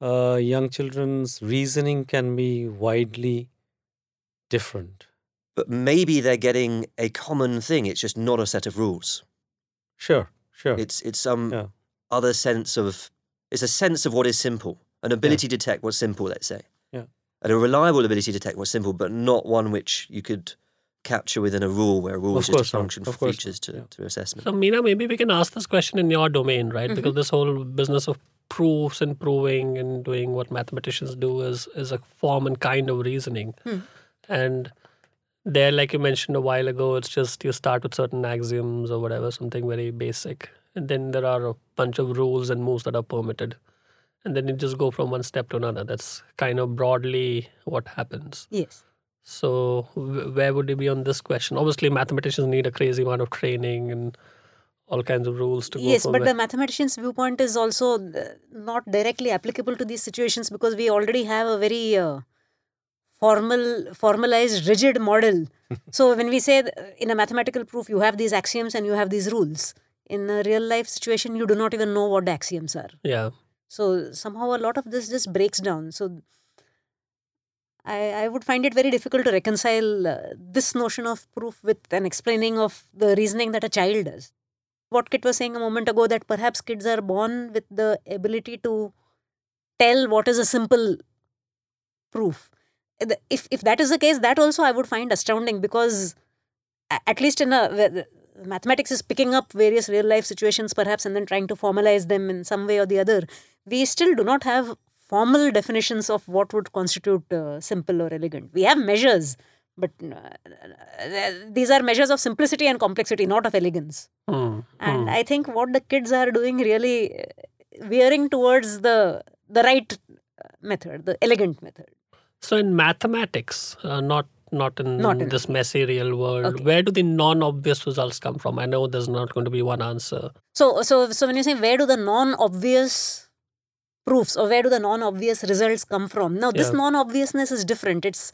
uh, young children's reasoning can be widely different. But maybe they're getting a common thing. It's just not a set of rules. Sure, sure. It's it's some Yeah. other sense of it's a sense of what is simple, an ability to detect what's simple. Let's say, Yeah. and a reliable ability to detect what's simple, but not one which you could capture within a rule where a rule is just a function Of for course features to, not. Yeah. to assessment. So, Meena, maybe we can ask this question in your domain, right? Mm-hmm. Because this whole business of proofs and proving and doing what mathematicians do is is a form and kind of reasoning. Hmm. And there, like you mentioned a while ago, it's just you start with certain axioms or whatever, something very basic. And then there are a bunch of rules and moves that are permitted. And then you just go from one step to another. That's kind of broadly what happens. Yes. So, wh- where would you be on this question? Obviously, mathematicians need a crazy amount of training and all kinds of rules to go Yes, but where- the mathematician's viewpoint is also uh, not directly applicable to these situations because we already have a very uh, formal, formalized, rigid model. so when we say in a mathematical proof you have these axioms and you have these rules, in a real life situation you do not even know what the axioms are. yeah. So somehow a lot of this just breaks down. So I, I would find it very difficult to reconcile uh, this notion of proof with an explaining of the reasoning that a child does. What Kit was saying a moment ago that perhaps kids are born with the ability to tell what is a simple proof. Uh, If if that is the case, that also I would find astounding because at least in a mathematics is picking up various real life situations perhaps and then trying to formalize them in some way or the other. We still do not have formal definitions of what would constitute uh, simple or elegant. We have measures but uh, these are measures of simplicity and complexity not of elegance. Hmm. and i think what the kids are doing really uh, veering towards the the right uh, method the elegant method So in mathematics, uh, not not in Not in- this messy real world, Okay. where do the non-obvious results come from? I know there's not going to be one answer. So, so, so when you say where do the non-obvious proofs or where do the non-obvious results come from? Now, this Yeah. non-obviousness is different. It's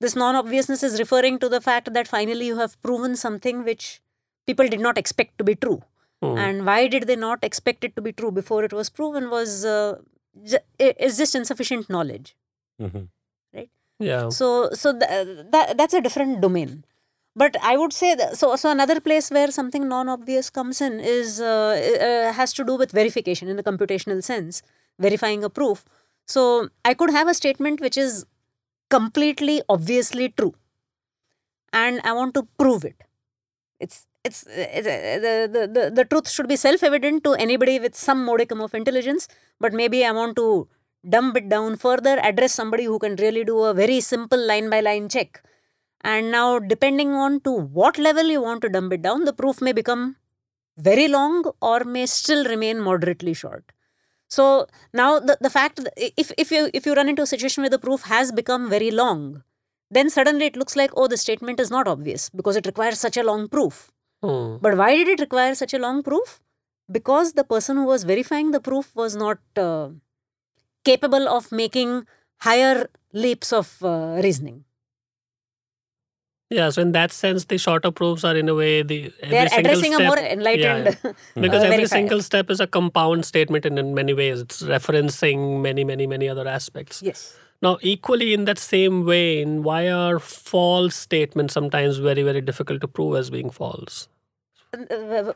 this non obviousness is referring to the fact that finally you have proven something which people did not expect to be true. Hmm. And why did they not expect it to be true before it was proven was uh, ju- is just insufficient knowledge. Mhm. Yeah. So so th- that that's a different domain. But I would say that, so. So another place where something non-obvious comes in is uh, uh, has to do with verification in a computational sense, verifying a proof. So I could have a statement which is completely obviously true, and I want to prove it. It's it's, it's uh, the, the the the truth should be self-evident to anybody with some modicum of intelligence. But maybe I want to dumb it down further, address somebody who can really do a very simple line by line check. And now, depending on to what level you want to dumb it down, the proof may become very long or may still remain moderately short. So now the, the fact that if, if you if you run into a situation where the proof has become very long, then suddenly it looks like oh the statement is not obvious because it requires such a long proof. Hmm. But why did it require such a long proof? Because the person who was verifying the proof was not uh, capable of making higher leaps of uh, reasoning. Yeah, so in that sense, the shorter proofs are in a way the every They are single addressing a more enlightened. because uh, every verifier. single step is a compound statement and in many ways it's referencing many many many other aspects Yes. now equally in that same vein why are false statements sometimes very very difficult to prove as being false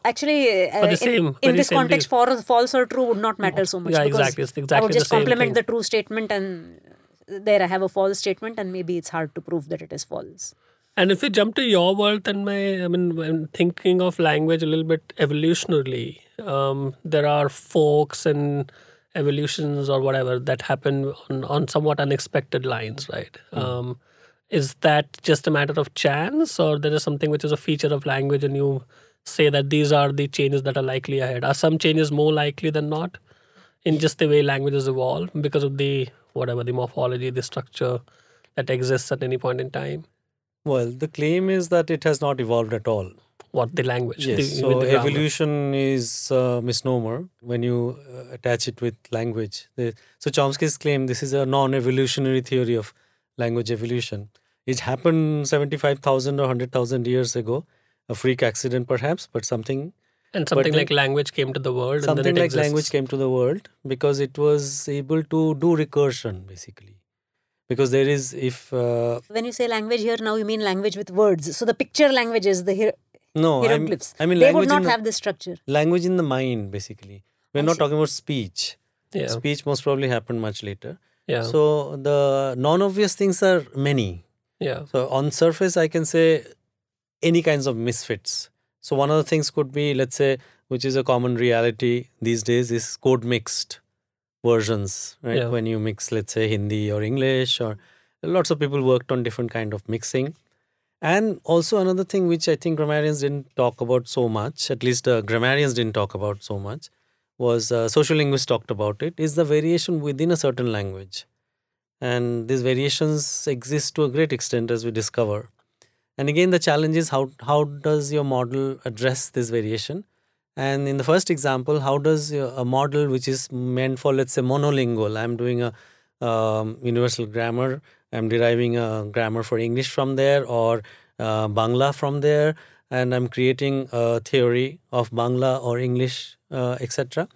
Actually, uh, the in, same- in this context, for false or true would not matter so much. yeah because exactly it's I would just same complement the true statement, and there I have a false statement, and maybe it's hard to prove that it is false. And if we jump to your world, then my, I mean, when thinking of language a little bit evolutionarily, um, there are forks and evolutions or whatever that happen on, on somewhat unexpected lines, right? Um, is that just a matter of chance, or there is something which is a feature of language, and you say that these are the changes that are likely ahead? Are some changes more likely than not in just the way languages evolve because of the whatever the morphology, the structure that exists at any point in time? Well, the claim is that it has not evolved at all. what the language Yes. the, so evolution is a misnomer when you uh, attach it with language. So Chomsky's claim this is a non-evolutionary theory of language evolution. It happened seventy-five thousand or hundred thousand years ago, a freak accident perhaps, but something and something then- like language came to the world and something then it like exists. language came to the world because it was able to do recursion basically. Because there is if uh, When you say language here, now you mean language with words. So the picture languages, the hier- no, I'm- hieroglyphs, I mean they language would not in the, have this structure. language in the mind basically. We're I not see. talking about speech. yeah Speech most probably happened much later. yeah So the non-obvious things are many. yeah So on surface, I can say any kinds of misfits. So one of the things could be, let's say, which is a common reality these days, is code mixed versions. Right? Yeah. When you mix, let's say, Hindi or English, or lots of people worked on different kind of mixing. And also another thing which I think grammarians didn't talk about so much, at least uh, grammarians didn't talk about so much, was uh, social linguists talked about it, is the variation within a certain language. And these variations exist to a great extent as we discover. And again, the challenge is how, how does your model address this variation? And in the first example, how does a model which is meant for, let's say, monolingual, I'm doing a um, universal grammar, I'm deriving a grammar for English from there or uh, Bangla from there, and I'm creating a theory of Bangla or English, uh, etc.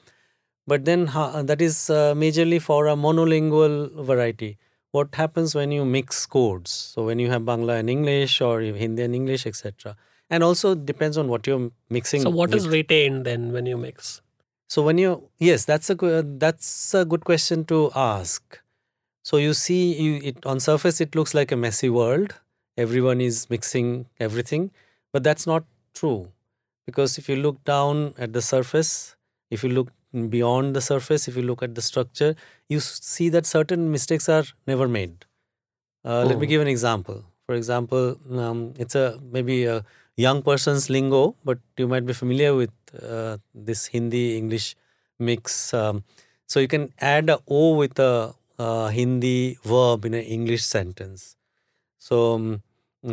But then ha- that is uh, majorly for a monolingual variety. What happens when you mix codes? So when you have Bangla and English or Hindi and English, etc. And also depends on what you're mixing. so what is with. retained then when you mix So when you yes, that's a that's a good question to ask. So you see, you, it on surface it looks like a messy world. Everyone is mixing everything, but that's not true, because if you look down at the surface, if you look beyond the surface, if you look at the structure, you see that certain mistakes are never made. Uh, Let me Oh. give an example. For example, um, it's a maybe a young person's lingo, but you might be familiar with uh, this Hindi English mix. Um, so you can add a O with a uh, Hindi verb in an English sentence. So um,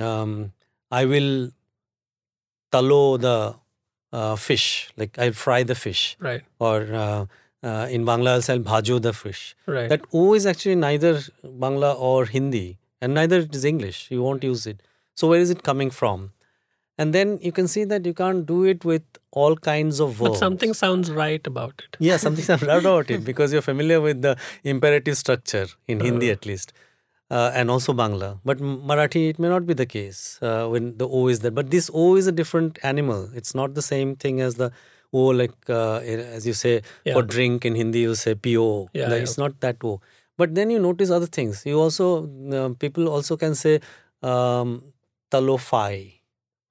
um, I will talo the uh, fish, like I'll fry the fish, right or uh, uh, in Bangla I'll say bhajo the fish. right That O is actually neither Bangla or Hindi and neither it is English. You won't use it. So where is it coming from? And then you can see that you can't do it with all kinds of verbs. But something sounds right about it. Yeah, something sounds right about it because you're familiar with the imperative structure in Hindi at least, uh, and also Bangla. But Marathi, it may not be the case uh, when the O is there. But this O is a different animal. It's not the same thing as the O, like uh, as you say Yeah. for drink in Hindi, you say PO. Yeah, Like, yeah. It's not that O. But then you notice other things. You also uh, people also can say um, talo phi.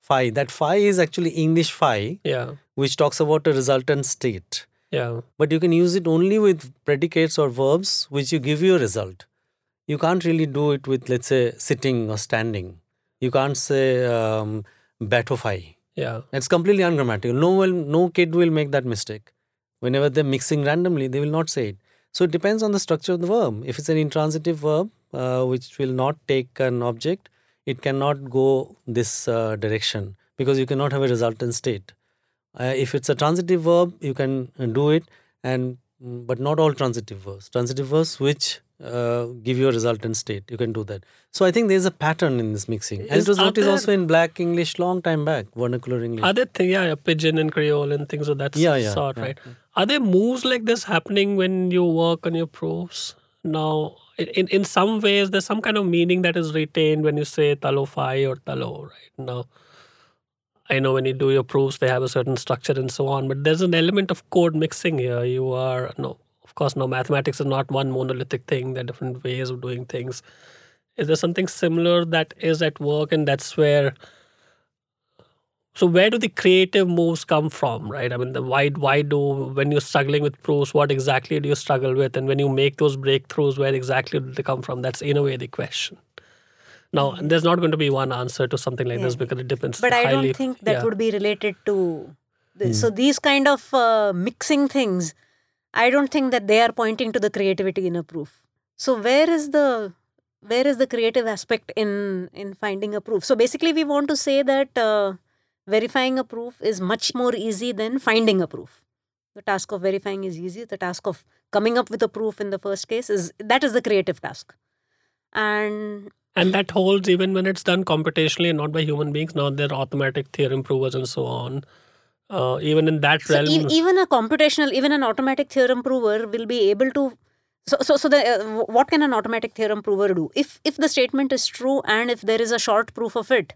Phi. That phi is actually English phi, Yeah. which talks about a resultant state Yeah. but you can use it only with predicates or verbs which you give you a result you can't really do it with let's say sitting or standing. You can't say um, batofy Yeah. it's completely ungrammatical. No will no kid will make that mistake. Whenever they're mixing randomly they will not say it. So it depends on the structure of the verb. If it's an intransitive verb uh, which will not take an object it cannot go this uh, direction because you cannot have a resultant state. Uh, if it's a transitive verb you can do it and but not all transitive verbs. Transitive verbs which uh, give you a resultant state you can do that so i think there's a pattern in this mixing and Is it was noticed other- also in black english long time back vernacular english Are there yeah, yeah, pidgin and creole and things of that Yeah, yeah, sort, yeah, right? Are there moves like this happening when you work on your proofs? Now, in, in, some ways, there's some kind of meaning that is retained when you say talo phi or talo, right? Now, I know when you do your proofs, they have a certain structure and so on, but there's an element of code mixing here. You are, no, of course, no, mathematics is not one monolithic thing, there are different ways of doing things. Is there something similar that is at work, and that's where so where do the creative moves come from, right? I mean, the why why do when you're struggling with proofs, what exactly do you struggle with, and when you make those breakthroughs, where exactly do they come from? That's in a way the question. Now, and there's not going to be one answer to something like this Mm-hmm. Because it depends. Highly. But I don't think that yeah. would be related to. The, So these kind of uh, mixing things, I don't think that they are pointing to the creativity in a proof. So where is the where is the creative aspect in in finding a proof? So basically, we want to say that uh, verifying a proof is much more easy than finding a proof. The task of verifying is easy. The task of coming up with a proof in the first case is that is the creative task. And And that holds even when it's done computationally and not by human beings. Now there are automatic theorem provers and so on. Uh, even in that So realm, e- even a computational, even an automatic theorem prover will be able to. So, so, so the uh, what can an automatic theorem prover do? If if the statement is true and if there is a short proof of it,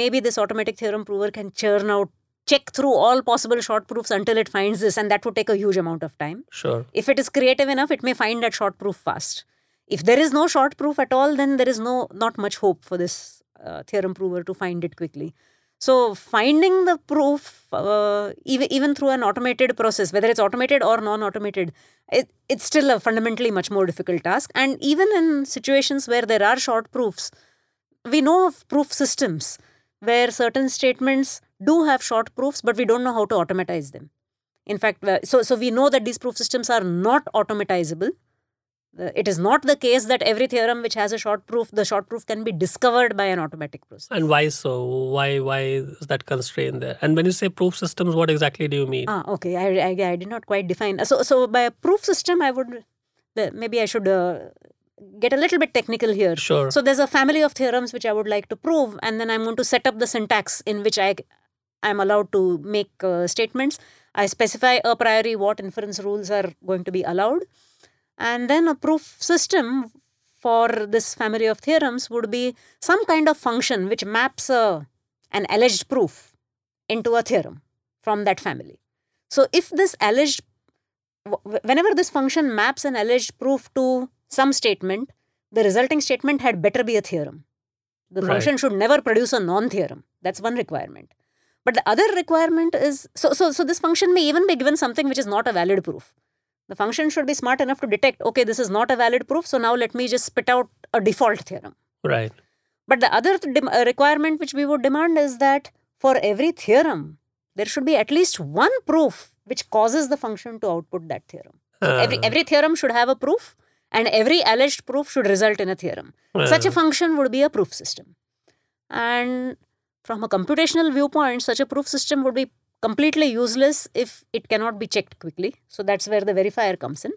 maybe this automatic theorem prover can churn out, check through all possible short proofs until it finds this, and that would take a huge amount of time. sure. If it is creative enough, it may find that short proof fast. If there is no short proof at all, then there is no not much hope for this uh, theorem prover to find it quickly. So finding the proof, uh, even even through an automated process, whether it's automated or non-automated, it, it's still a fundamentally much more difficult task. And even in situations where there are short proofs, we know of proof systems where certain statements do have short proofs, but we don't know how to automatize them. In fact, uh, so so we know that these proof systems are not automatizable. It is not the case that every theorem which has a short proof, the short proof can be discovered by an automatic process. And why so? Why why is that constraint there? And when you say proof systems, what exactly do you mean? Ah, okay. I, I, I did not quite define. So, so by a proof system, I would maybe I should uh, get a little bit technical here. Sure. So there's a family of theorems which I would like to prove, and then I'm going to set up the syntax in which I I'm allowed to make uh, statements. I specify a priori what inference rules are going to be allowed, and then a proof system for this family of theorems would be some kind of function which maps a, an alleged proof into a theorem from that family. So if this alleged, whenever this function maps an alleged proof to some statement, the resulting statement had better be a theorem. The Right. function should never produce a non-theorem. That's one requirement. But the other requirement is so so so this function may even be given something which is not a valid proof. The function should be smart enough to detect, okay, this is not a valid proof, so now let me just spit out a default theorem. Right. But the other dem- uh, requirement which we would demand is that for every theorem, there should be at least one proof which causes the function to output that theorem. So every, Uh, every theorem should have a proof, and every alleged proof should result in a theorem. Such a uh, function would be a proof system. And from a computational viewpoint, such a proof system would be completely useless if it cannot be checked quickly. So that's where the verifier comes in.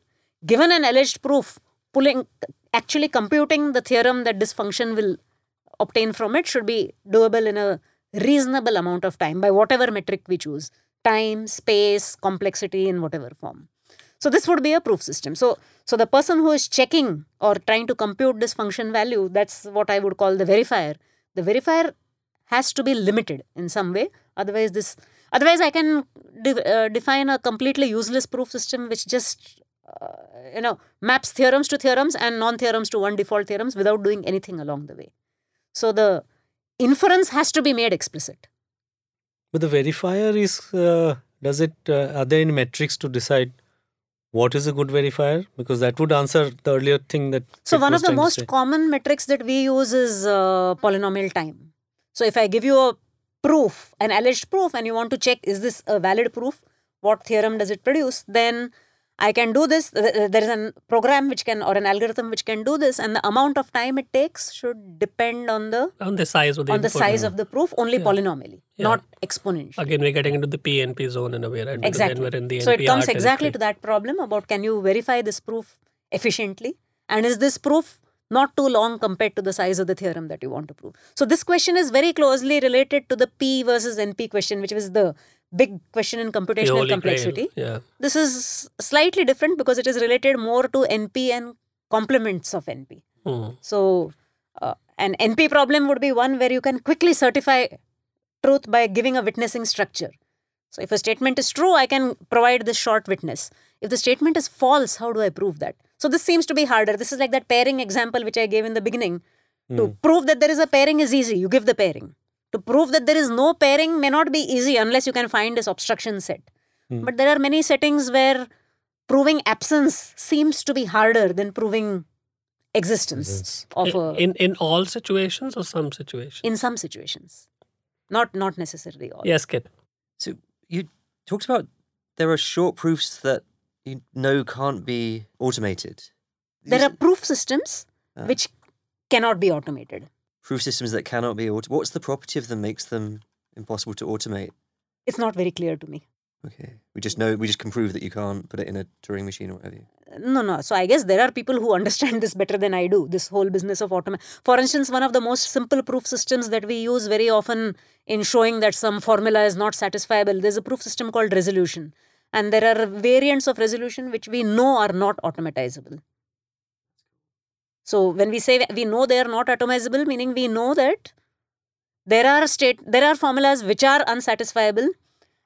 Given an alleged proof, pulling actually computing the theorem that this function will obtain from it should be doable in a reasonable amount of time by whatever metric we choose time, space, complexity, in whatever form. So this would be a proof system. So so the person who is checking or trying to compute this function value, that's what I would call the verifier. The verifier has to be limited in some way. Otherwise, this otherwise I can de- uh, define a completely useless proof system which just uh, you know maps theorems to theorems and non-theorems to one default theorems without doing anything along the way. So the inference has to be made explicit. But the verifier is, uh, does it, uh, are there any metrics to decide what is a good verifier? Because that would answer the earlier thing that. So one of the most common metrics that we use is uh, polynomial time. So if I give you a proof, an alleged proof, and you want to check is this a valid proof, what theorem does it produce, then I can do this. Th- th- There is a program which can, or an algorithm which can do this, and the amount of time it takes should depend on the On the size of the on the size of the proof, only polynomially, Yeah. not exponentially. Again, we're getting into the PNP zone in a way, right? Exactly. Then we're in the so it NPR comes exactly territory. to that problem about can you verify this proof efficiently and is this proof not too long compared to the size of the theorem that you want to prove. So this question is very closely related to the P versus NP question, which was the big question in computational complexity. Yeah. This is slightly different because it is related more to NP and complements of NP. Hmm. So, uh, an NP problem would be one where you can quickly certify truth by giving a witnessing structure. So, if a statement is true, I can provide this short witness. If the statement is false, how do I prove that? So, this seems to be harder. This is like that pairing example which I gave in the beginning. To hmm. prove that there is a pairing is easy, you give the pairing. To prove that there is no pairing may not be easy unless you can find this obstruction set. Hmm. But there are many settings where proving absence seems to be harder than proving existence of In, a in in all situations or some situations? in some situations not not necessarily all yes, Kit. So you talked about there are short proofs that you know can't be automated. there are proof systems Ah. which cannot be automated proof systems that cannot be automated. What's the property of them makes them impossible to automate? it's not very clear to me Okay, we just know we just can prove that you can't put it in a Turing machine or whatever. no no so i guess there are people who understand this better than i do this whole business of automation for instance one of the most simple proof systems that we use very often in showing that some formula is not satisfiable there's a proof system called resolution and there are variants of resolution which we know are not automatizable. So when we say we know they are not automatizable meaning we know that there are state there are formulas which are unsatisfiable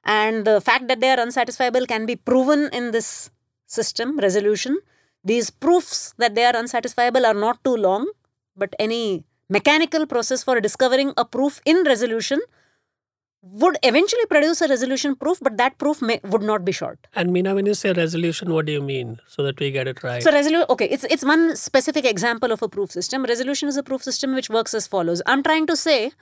and the fact that they are unsatisfiable can be proven in this system resolution. These proofs that they are unsatisfiable are not too long but any mechanical process for discovering a proof in resolution would eventually produce a resolution proof but that proof may, would not be short And Meena, when you say resolution, what do you mean? So that we get it right. so resolution okay it's it's one specific example of a proof system resolution is a proof system which works as follows i'm trying to say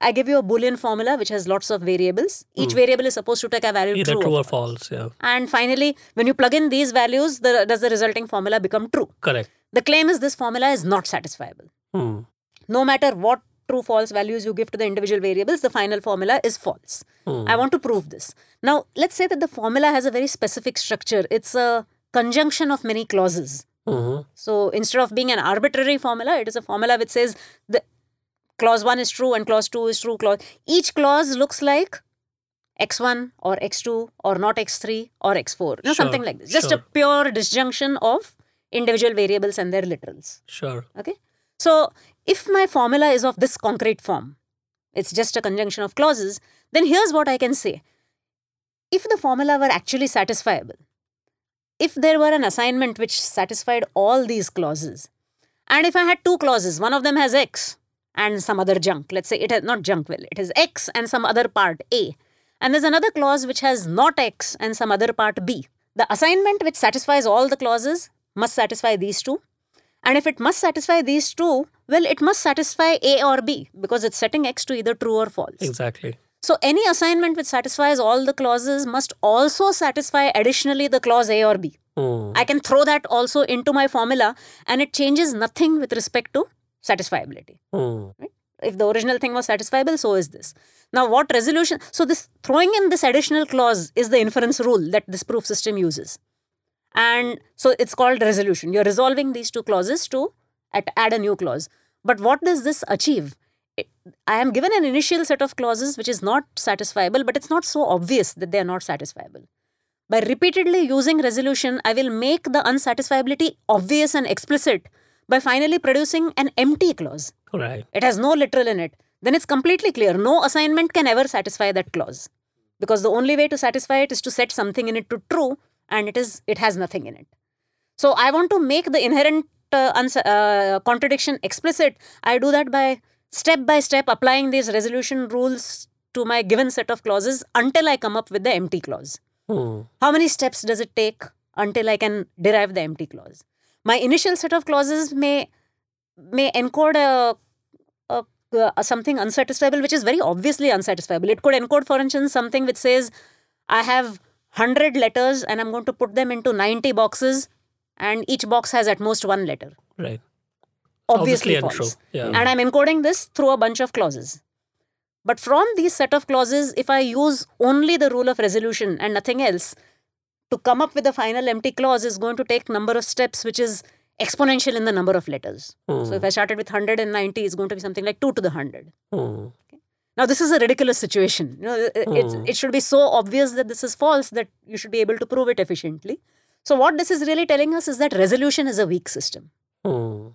i give you a boolean formula which has lots of variables each variable is supposed to take a value Either true, true or or false. false. Yeah. and finally when you plug in these values the, does the resulting formula become true Correct. the claim is this formula is not satisfiable Hmm. no matter what true false values you give to the individual variables the final formula is false. I want to prove this. Now let's say that the formula has a very specific structure. It's a conjunction of many clauses. Mhm. so instead of being an arbitrary formula it is a formula which says the clause 1 is true and clause 2 is true. Clause each clause looks like x1 or x2 or not x3 or x4 you know Sure, something like this. Just a pure disjunction of individual variables and their literals. Sure. Okay. So if my formula is of this concrete form, it's just a conjunction of clauses, then here's what I can say. If the formula were actually satisfiable, if there were an assignment which satisfied all these clauses, and if I had two clauses, one of them has X and some other junk, let's say it has not junk, well, it has X and some other part A, and there's another clause which has not X and some other part B. The assignment which satisfies all the clauses must satisfy these two. And if it must satisfy these two, well, it must satisfy A or B because it's setting X to either true or false. Exactly. So any assignment which satisfies all the clauses must also satisfy additionally the clause A or B. Hmm. I can throw that also into my formula and it changes nothing with respect to satisfiability. Hmm. If the original thing was satisfiable, so is this. Now, what resolution? So, this throwing in this additional clause is the inference rule that this proof system uses. And so it's called resolution. You're resolving these two clauses to add a new clause. But what does this achieve? I am given an initial set of clauses which is not satisfiable, but it's not so obvious that they are not satisfiable. By repeatedly using resolution, I will make the unsatisfiability obvious and explicit by finally producing an empty clause. Right. It has no literal in it. Then it's completely clear. No assignment can ever satisfy that clause. Because the only way to satisfy it is to set something in it to true, and it is it has nothing in it. So I want to make the inherent uh, uns- uh, contradiction explicit. I do that by step by step applying these resolution rules to my given set of clauses until I come up with the empty clause. Hmm. How many steps does it take until I can derive the empty clause? My initial set of clauses may may encode a, a, a something unsatisfiable, which is very obviously unsatisfiable. It could encode, for instance, something which says, "I have hundred letters and I'm going to put them into ninety boxes, and each box has at most one letter." Right. Obviously, untrue. false. Yeah. And I'm encoding this through a bunch of clauses. But from these set of clauses, if I use only the rule of resolution and nothing else, to come up with a final empty clause is going to take number of steps, which is exponential in the number of letters. So if I started with 190, it's going to be something like 2 to the 100. Hmm. Now, this is a ridiculous situation. You know, Hmm. it should be so obvious that this is false that you should be able to prove it efficiently. So, what this is really telling us is that resolution is a weak system. Hmm.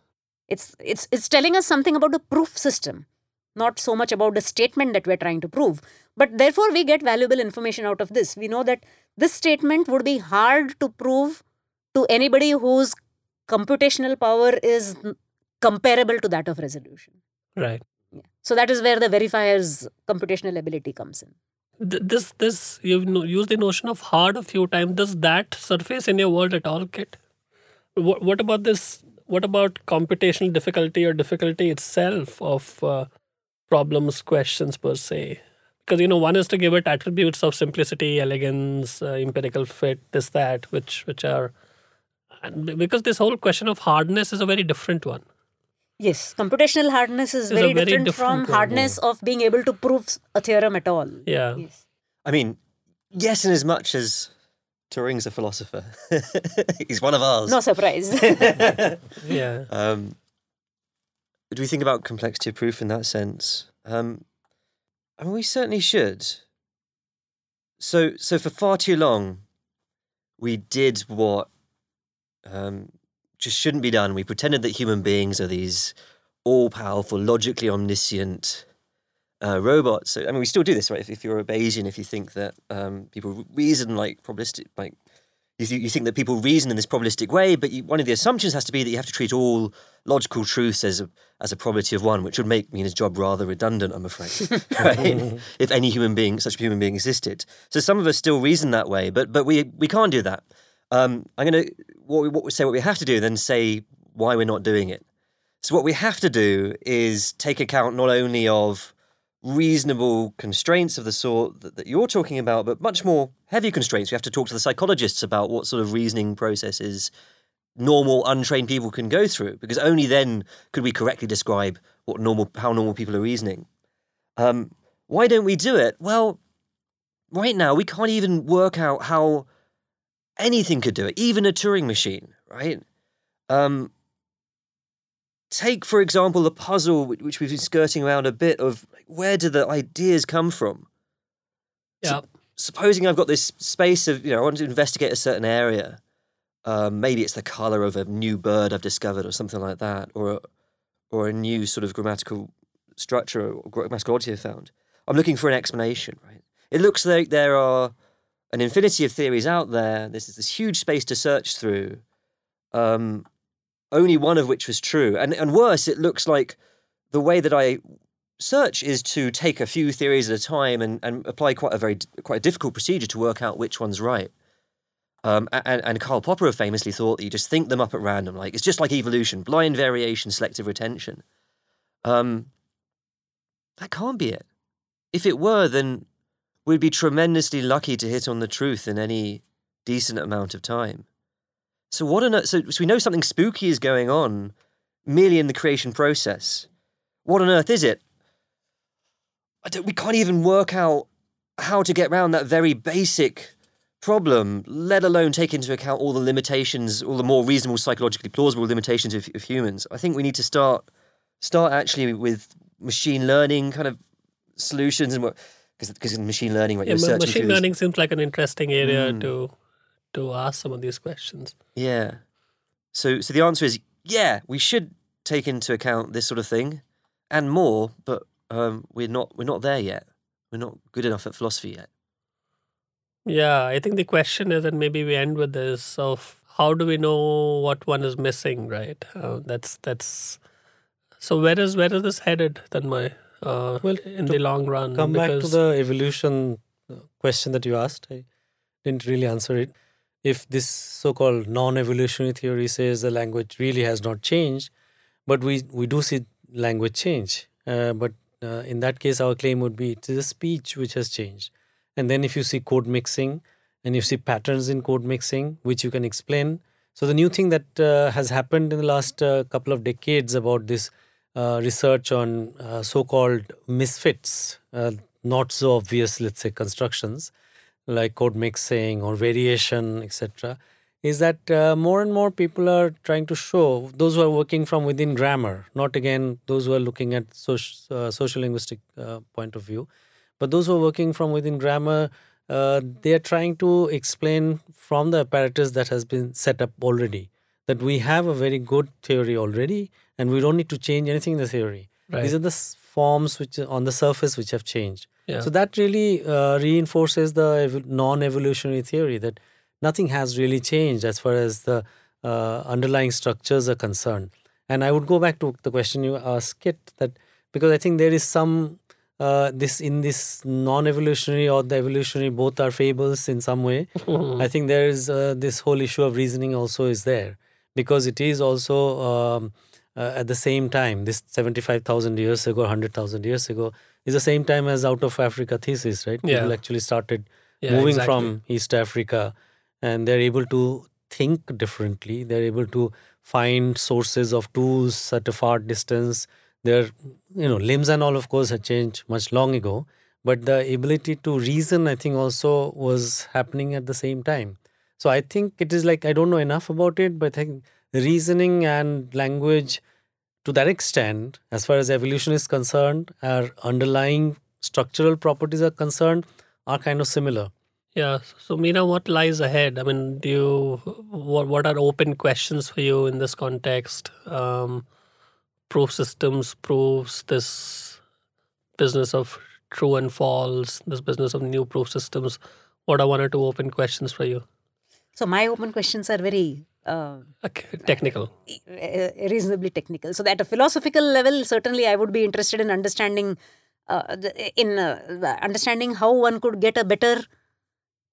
It's, it's, it's telling us something about the proof system, not so much about the statement that we're trying to prove. But therefore, we get valuable information out of this. We know that this statement would be hard to prove to anybody whose computational power is comparable to that of resolution. Right. So that is where the verifier's computational ability comes in. This this you've used the notion of hard a few times. Does that surface in your world at all, Kit? What what about this? What about computational difficulty or difficulty itself of uh, problems, questions per se? Because you know, one is to give it attributes of simplicity, elegance, uh, empirical fit, this that, which which are, and because this whole question of hardness is a very different one. Yes, computational hardness is Is a very, very different, different from one, hardness of being able to prove a theorem at all. Yeah. Yes. I mean, yes, in as much as Turing's a philosopher, he's one of ours. No surprise. Yeah. Um, do we think about complexity of proof in that sense? Um, I mean, we certainly should. So, so for far too long, we did what um, just shouldn't be done. We pretended that human beings are these all-powerful, logically omniscient uh, robots. So, I mean, we still do this, right? If, if you're a Bayesian, if you think that um, people reason like probabilistic, like you, you think that people reason in this probabilistic way, but you, one of the assumptions has to be that you have to treat all logical truths as a as a probability of one, which would make Meena's job rather redundant, I'm afraid. if any human being, such a human being, existed. So some of us still reason that way, but but we we can't do that. Um, I'm going to what we, what we say what we have to do, then say why we're not doing it. So what we have to do is take account not only of reasonable constraints of the sort that, that you're talking about, but much more heavy constraints. We have to talk to the psychologists about what sort of reasoning processes normal untrained people can go through, because only then could we correctly describe what normal how normal people are reasoning. Um, why don't we do it? Well, right now we can't even work out how anything could do it, even a Turing machine, right? Um, take, for example, the puzzle which we've been skirting around a bit of like, where do the ideas come from? Yeah. Supposing I've got this space of, you know, I want to investigate a certain area. Um, maybe it's the color of a new bird I've discovered or something like that, or a, or a new sort of grammatical structure or grammatical oddity I've found. I'm looking for an explanation, right? It looks like there are an infinity of theories out there. This is this huge space to search through. Um, only one of which was true. And and worse, it looks like the way that I search is to take a few theories at a time and, and apply quite a very quite a difficult procedure to work out which one's right. Um, and, and Karl Popper famously thought that you just think them up at random, like it's just like evolution, blind variation, selective retention. Um, that can't be it. If it were, then we'd be tremendously lucky to hit on the truth in any decent amount of time. So what on earth? So, so we know something spooky is going on, merely in the creation process. What on earth is it? We can't even work out how to get around that very basic problem, let alone take into account all the limitations, all the more reasonable, psychologically plausible limitations of, of humans. I think we need to start start actually with machine learning kind of solutions and what because because in machine learning, right, Yeah, you're searching machine through these- learning seems like an interesting area Mm. to to ask some of these questions. Yeah. So so the answer is yeah, we should take into account this sort of thing and more, but um, we're not we're not there yet. We're not good enough at philosophy yet. Yeah, I think the question is, and maybe we end with this: of how do we know what one is missing? Right. Uh, that's that's. So where is where is this headed? Then my uh, Well, in the long run. Come back to the evolution uh, question that you asked. I didn't really answer it. If this so-called non-evolutionary theory says the language really has not changed, but we we do see language change. Uh, but uh, in that case, our claim would be it is a speech which has changed. And then if you see code mixing and you see patterns in code mixing, which you can explain. So the new thing that uh, has happened in the last uh, couple of decades about this research on uh, so-called misfits, uh, not so obvious, let's say, constructions like code mixing or variation, etc., is that uh, more and more people are trying to show those who are working from within grammar, not again those who are looking at soci- uh, social linguistic uh, point of view, but those who are working from within grammar, uh, they are trying to explain from the apparatus that has been set up already that we have a very good theory already and we don't need to change anything in the theory. Right. These are the forms which on the surface which have changed. Yeah. So that really uh, reinforces the ev- non-evolutionary theory that nothing has really changed as far as the uh, underlying structures are concerned. And I would go back to the question you asked, Kit, that because I think there is some uh, this in this non-evolutionary or the evolutionary both are fables in some way. I think there is uh, this whole issue of reasoning also is there because it is also um, uh, at the same time this 75,000 years ago, 100,000 years ago is the same time as out of Africa thesis, right? Yeah. People actually started Yeah, moving exactly. from East Africa and they're able to think differently. They're able to find sources of tools at a far distance. Their you know limbs and all of course had changed much long ago, but the ability to reason I think also was happening at the same time. So I think it is like I don't know enough about it, but I think reasoning and language to that extent, as far as evolution is concerned, our underlying structural properties are concerned, are kind of similar. Yeah. So, Meena, what lies ahead? I mean, do you what what are open questions for you in this context? Um, proof systems proves this business of true and false, this business of new proof systems. What are one or two open questions for you? So my open questions are very uh, technical. reasonably technical. So at a philosophical level, certainly I would be interested in understanding uh, in uh, understanding how one could get a better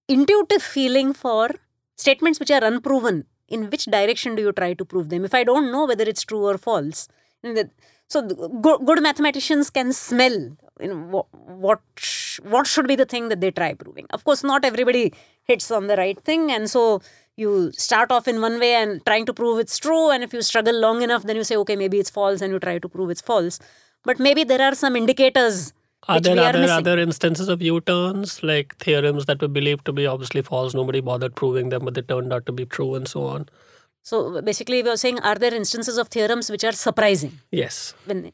intuitive feeling for statements which are unproven. In which direction do you try to prove them? If I don't know whether it's true or false, so good, mathematicians can smell you know what what, sh- what should be the thing that they try proving. Of course, not everybody hits on the right thing, and so you start off in one way and trying to prove it's true, and if you struggle long enough, then you say, okay, maybe it's false, and you try to prove it's false. But maybe there are some indicators Are there other missing. other instances of U-turns, like theorems that were believed to be obviously false? Nobody bothered proving them, but they turned out to be true, and so on. So basically, we are saying, are there instances of theorems which are surprising? Yes. when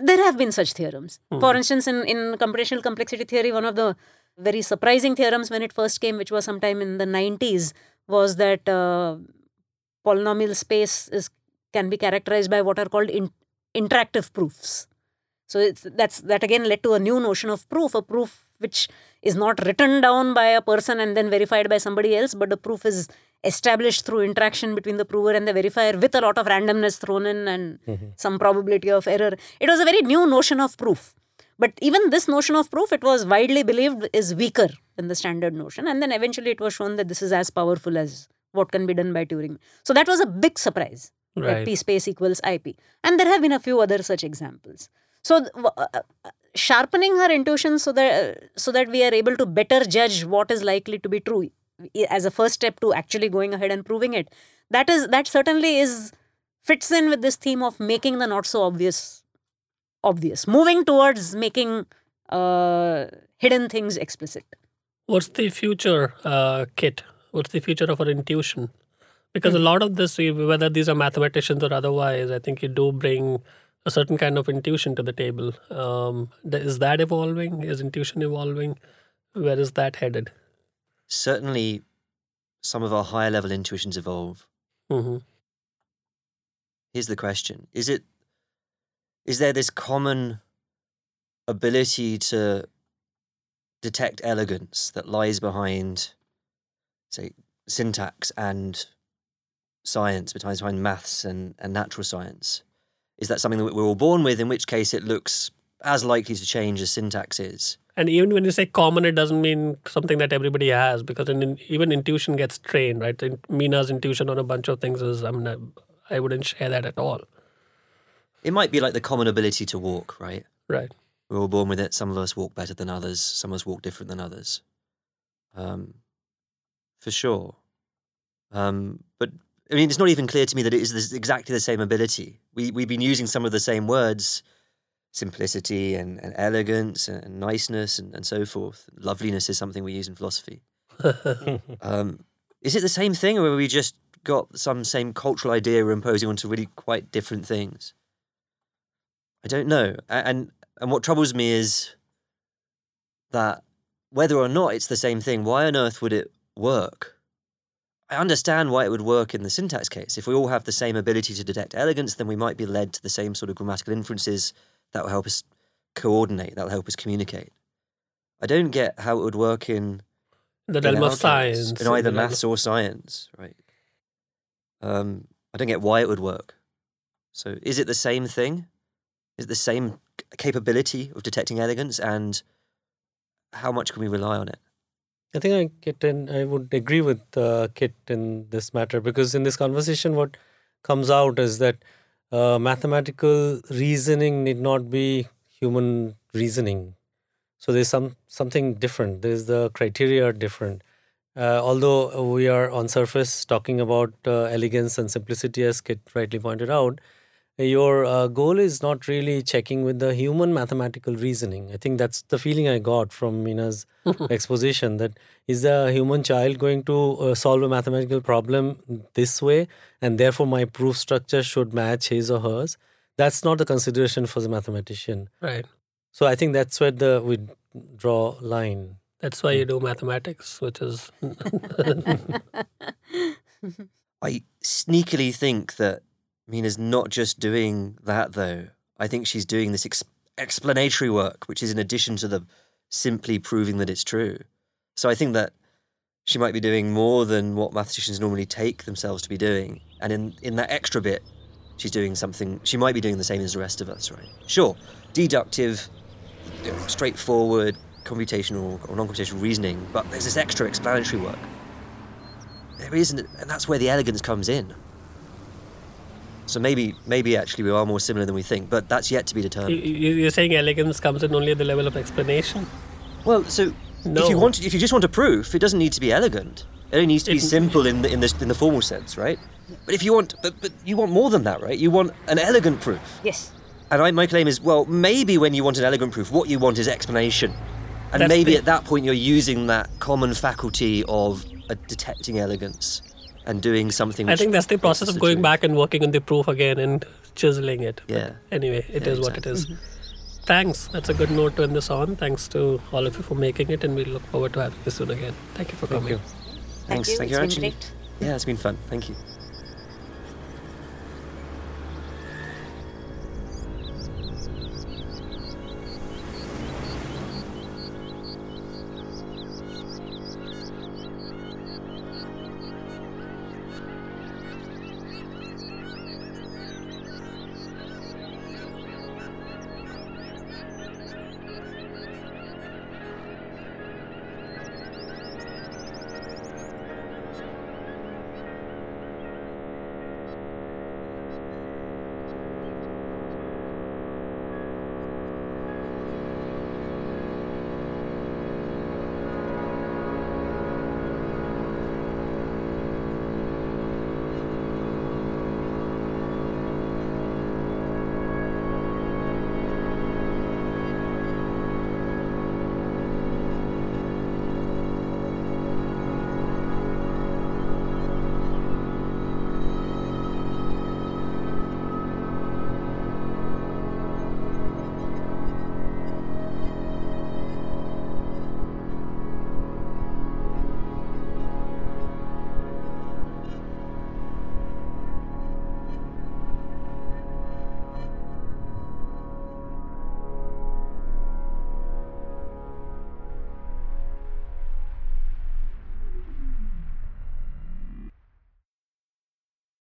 there have been such theorems. For instance, in, in computational complexity theory, one of the very surprising theorems when it first came, which was sometime in the 90s, was that uh, polynomial space is can be characterized by what are called in, interactive proofs. So it's, that's that again led to a new notion of proof, a proof which is not written down by a person and then verified by somebody else, but the proof is established through interaction between the prover and the verifier with a lot of randomness thrown in and some probability of error. It was a very new notion of proof. But even this notion of proof, it was widely believed is weaker than the standard notion. And then eventually it was shown that this is as powerful as what can be done by Turing. So that was a big surprise that p space equals ip. And there have been a few other such examples. So uh, sharpening our intuition so that uh, so that we are able to better judge what is likely to be true as a first step to actually going ahead and proving it. That is that certainly is fits in with this theme of making the not so obvious obvious, moving towards making uh, hidden things explicit. What's the future, uh, Kit? What's the future of our intuition? Because a Hmm. lot of this, whether these are mathematicians or otherwise, I think you do bring a certain kind of intuition to the table. Um, is that evolving? Is intuition evolving? Where is that headed? Certainly, some of our higher level intuitions evolve. hmm Here's the question: Is it? Is there this common ability to detect elegance that lies behind, say, syntax and science, behind behind maths and, and natural science? Is that something that we're all born with? In which case, it looks as likely to change as syntax is. And even when you say common, it doesn't mean something that everybody has because in, in- even intuition gets trained, right? In, Meena's intuition on a bunch of things is, I mean, I, I wouldn't share that at all. It might be like the common ability to walk, right? Right. We're all born with it. Some of us walk better than others. Some of us walk different than others. Um, for sure. Um, but I mean, it's not even clear to me that it is this, exactly the same ability. We we've been using some of the same words, simplicity and, and elegance and, and niceness and, and so forth. Loveliness is something we use in philosophy. Um, is it the same thing, or have we just got some same cultural idea we're imposing onto really quite different things? I don't know. And and what troubles me is that whether or not it's the same thing, why on earth would it work? I understand why it would work in the syntax case. If we all have the same ability to detect elegance, then we might be led to the same sort of grammatical inferences that will help us coordinate, that will help us communicate. I don't get how it would work in the in realm of science. in either maths or science, right? Um, I don't get why it would work. So, is it the same thing? Is it the same capability of detecting elegance, and how much can we rely on it? I think I get in, I would agree with uh, Kit in this matter because in this conversation, what comes out is that uh, mathematical reasoning need not be human reasoning. So there's some something different. There's the criteria are different. Uh, although we are on surface talking about uh, elegance and simplicity, as Kit rightly pointed out, your uh, goal is not really checking with the human mathematical reasoning. I think that's the feeling I got from Meena's exposition that is the human child going to uh, solve a mathematical problem this way and therefore my proof structure should match his or hers that's not the consideration for the mathematician Right. so i think that's where the we draw line That's why you do mathematics, which is I sneakily think that Meena's not just doing that, though. I think she's doing this ex- explanatory work, which is in addition to the simply proving that it's true. So I think that she might be doing more than what mathematicians normally take themselves to be doing. And in, in that extra bit, she's doing something, she might be doing the same as the rest of us, right? Sure, deductive, you know, straightforward, computational or non computational reasoning, but there's this extra explanatory work. There isn't, and that's where the elegance comes in. So maybe, maybe actually we are more similar than we think, but that's yet to be determined. you're saying elegance comes in only at the level of explanation. Well, so if you want, if you just want a proof, it doesn't need to be elegant. It only needs to be It- simple in the in the in the formal sense, right? But if you want, but, but you want more than that, right? You want an elegant proof. Yes. And I, my claim is, well, maybe when you want an elegant proof, what you want is explanation. And That's maybe the- at that point you're using that common faculty of uh, detecting elegance and doing something. I think that's the process of going truth. back and working on the proof again and chiseling it. But Yeah. Anyway, it Yeah, is what it is. exactly. is. Thanks. That's a good note to end this on. Thanks to all of you for making it, and we look forward to having you soon again. Thank you for Thank coming. you. Thank you. thank It's you, been Archie. great. Yeah, it's been fun. Thank you.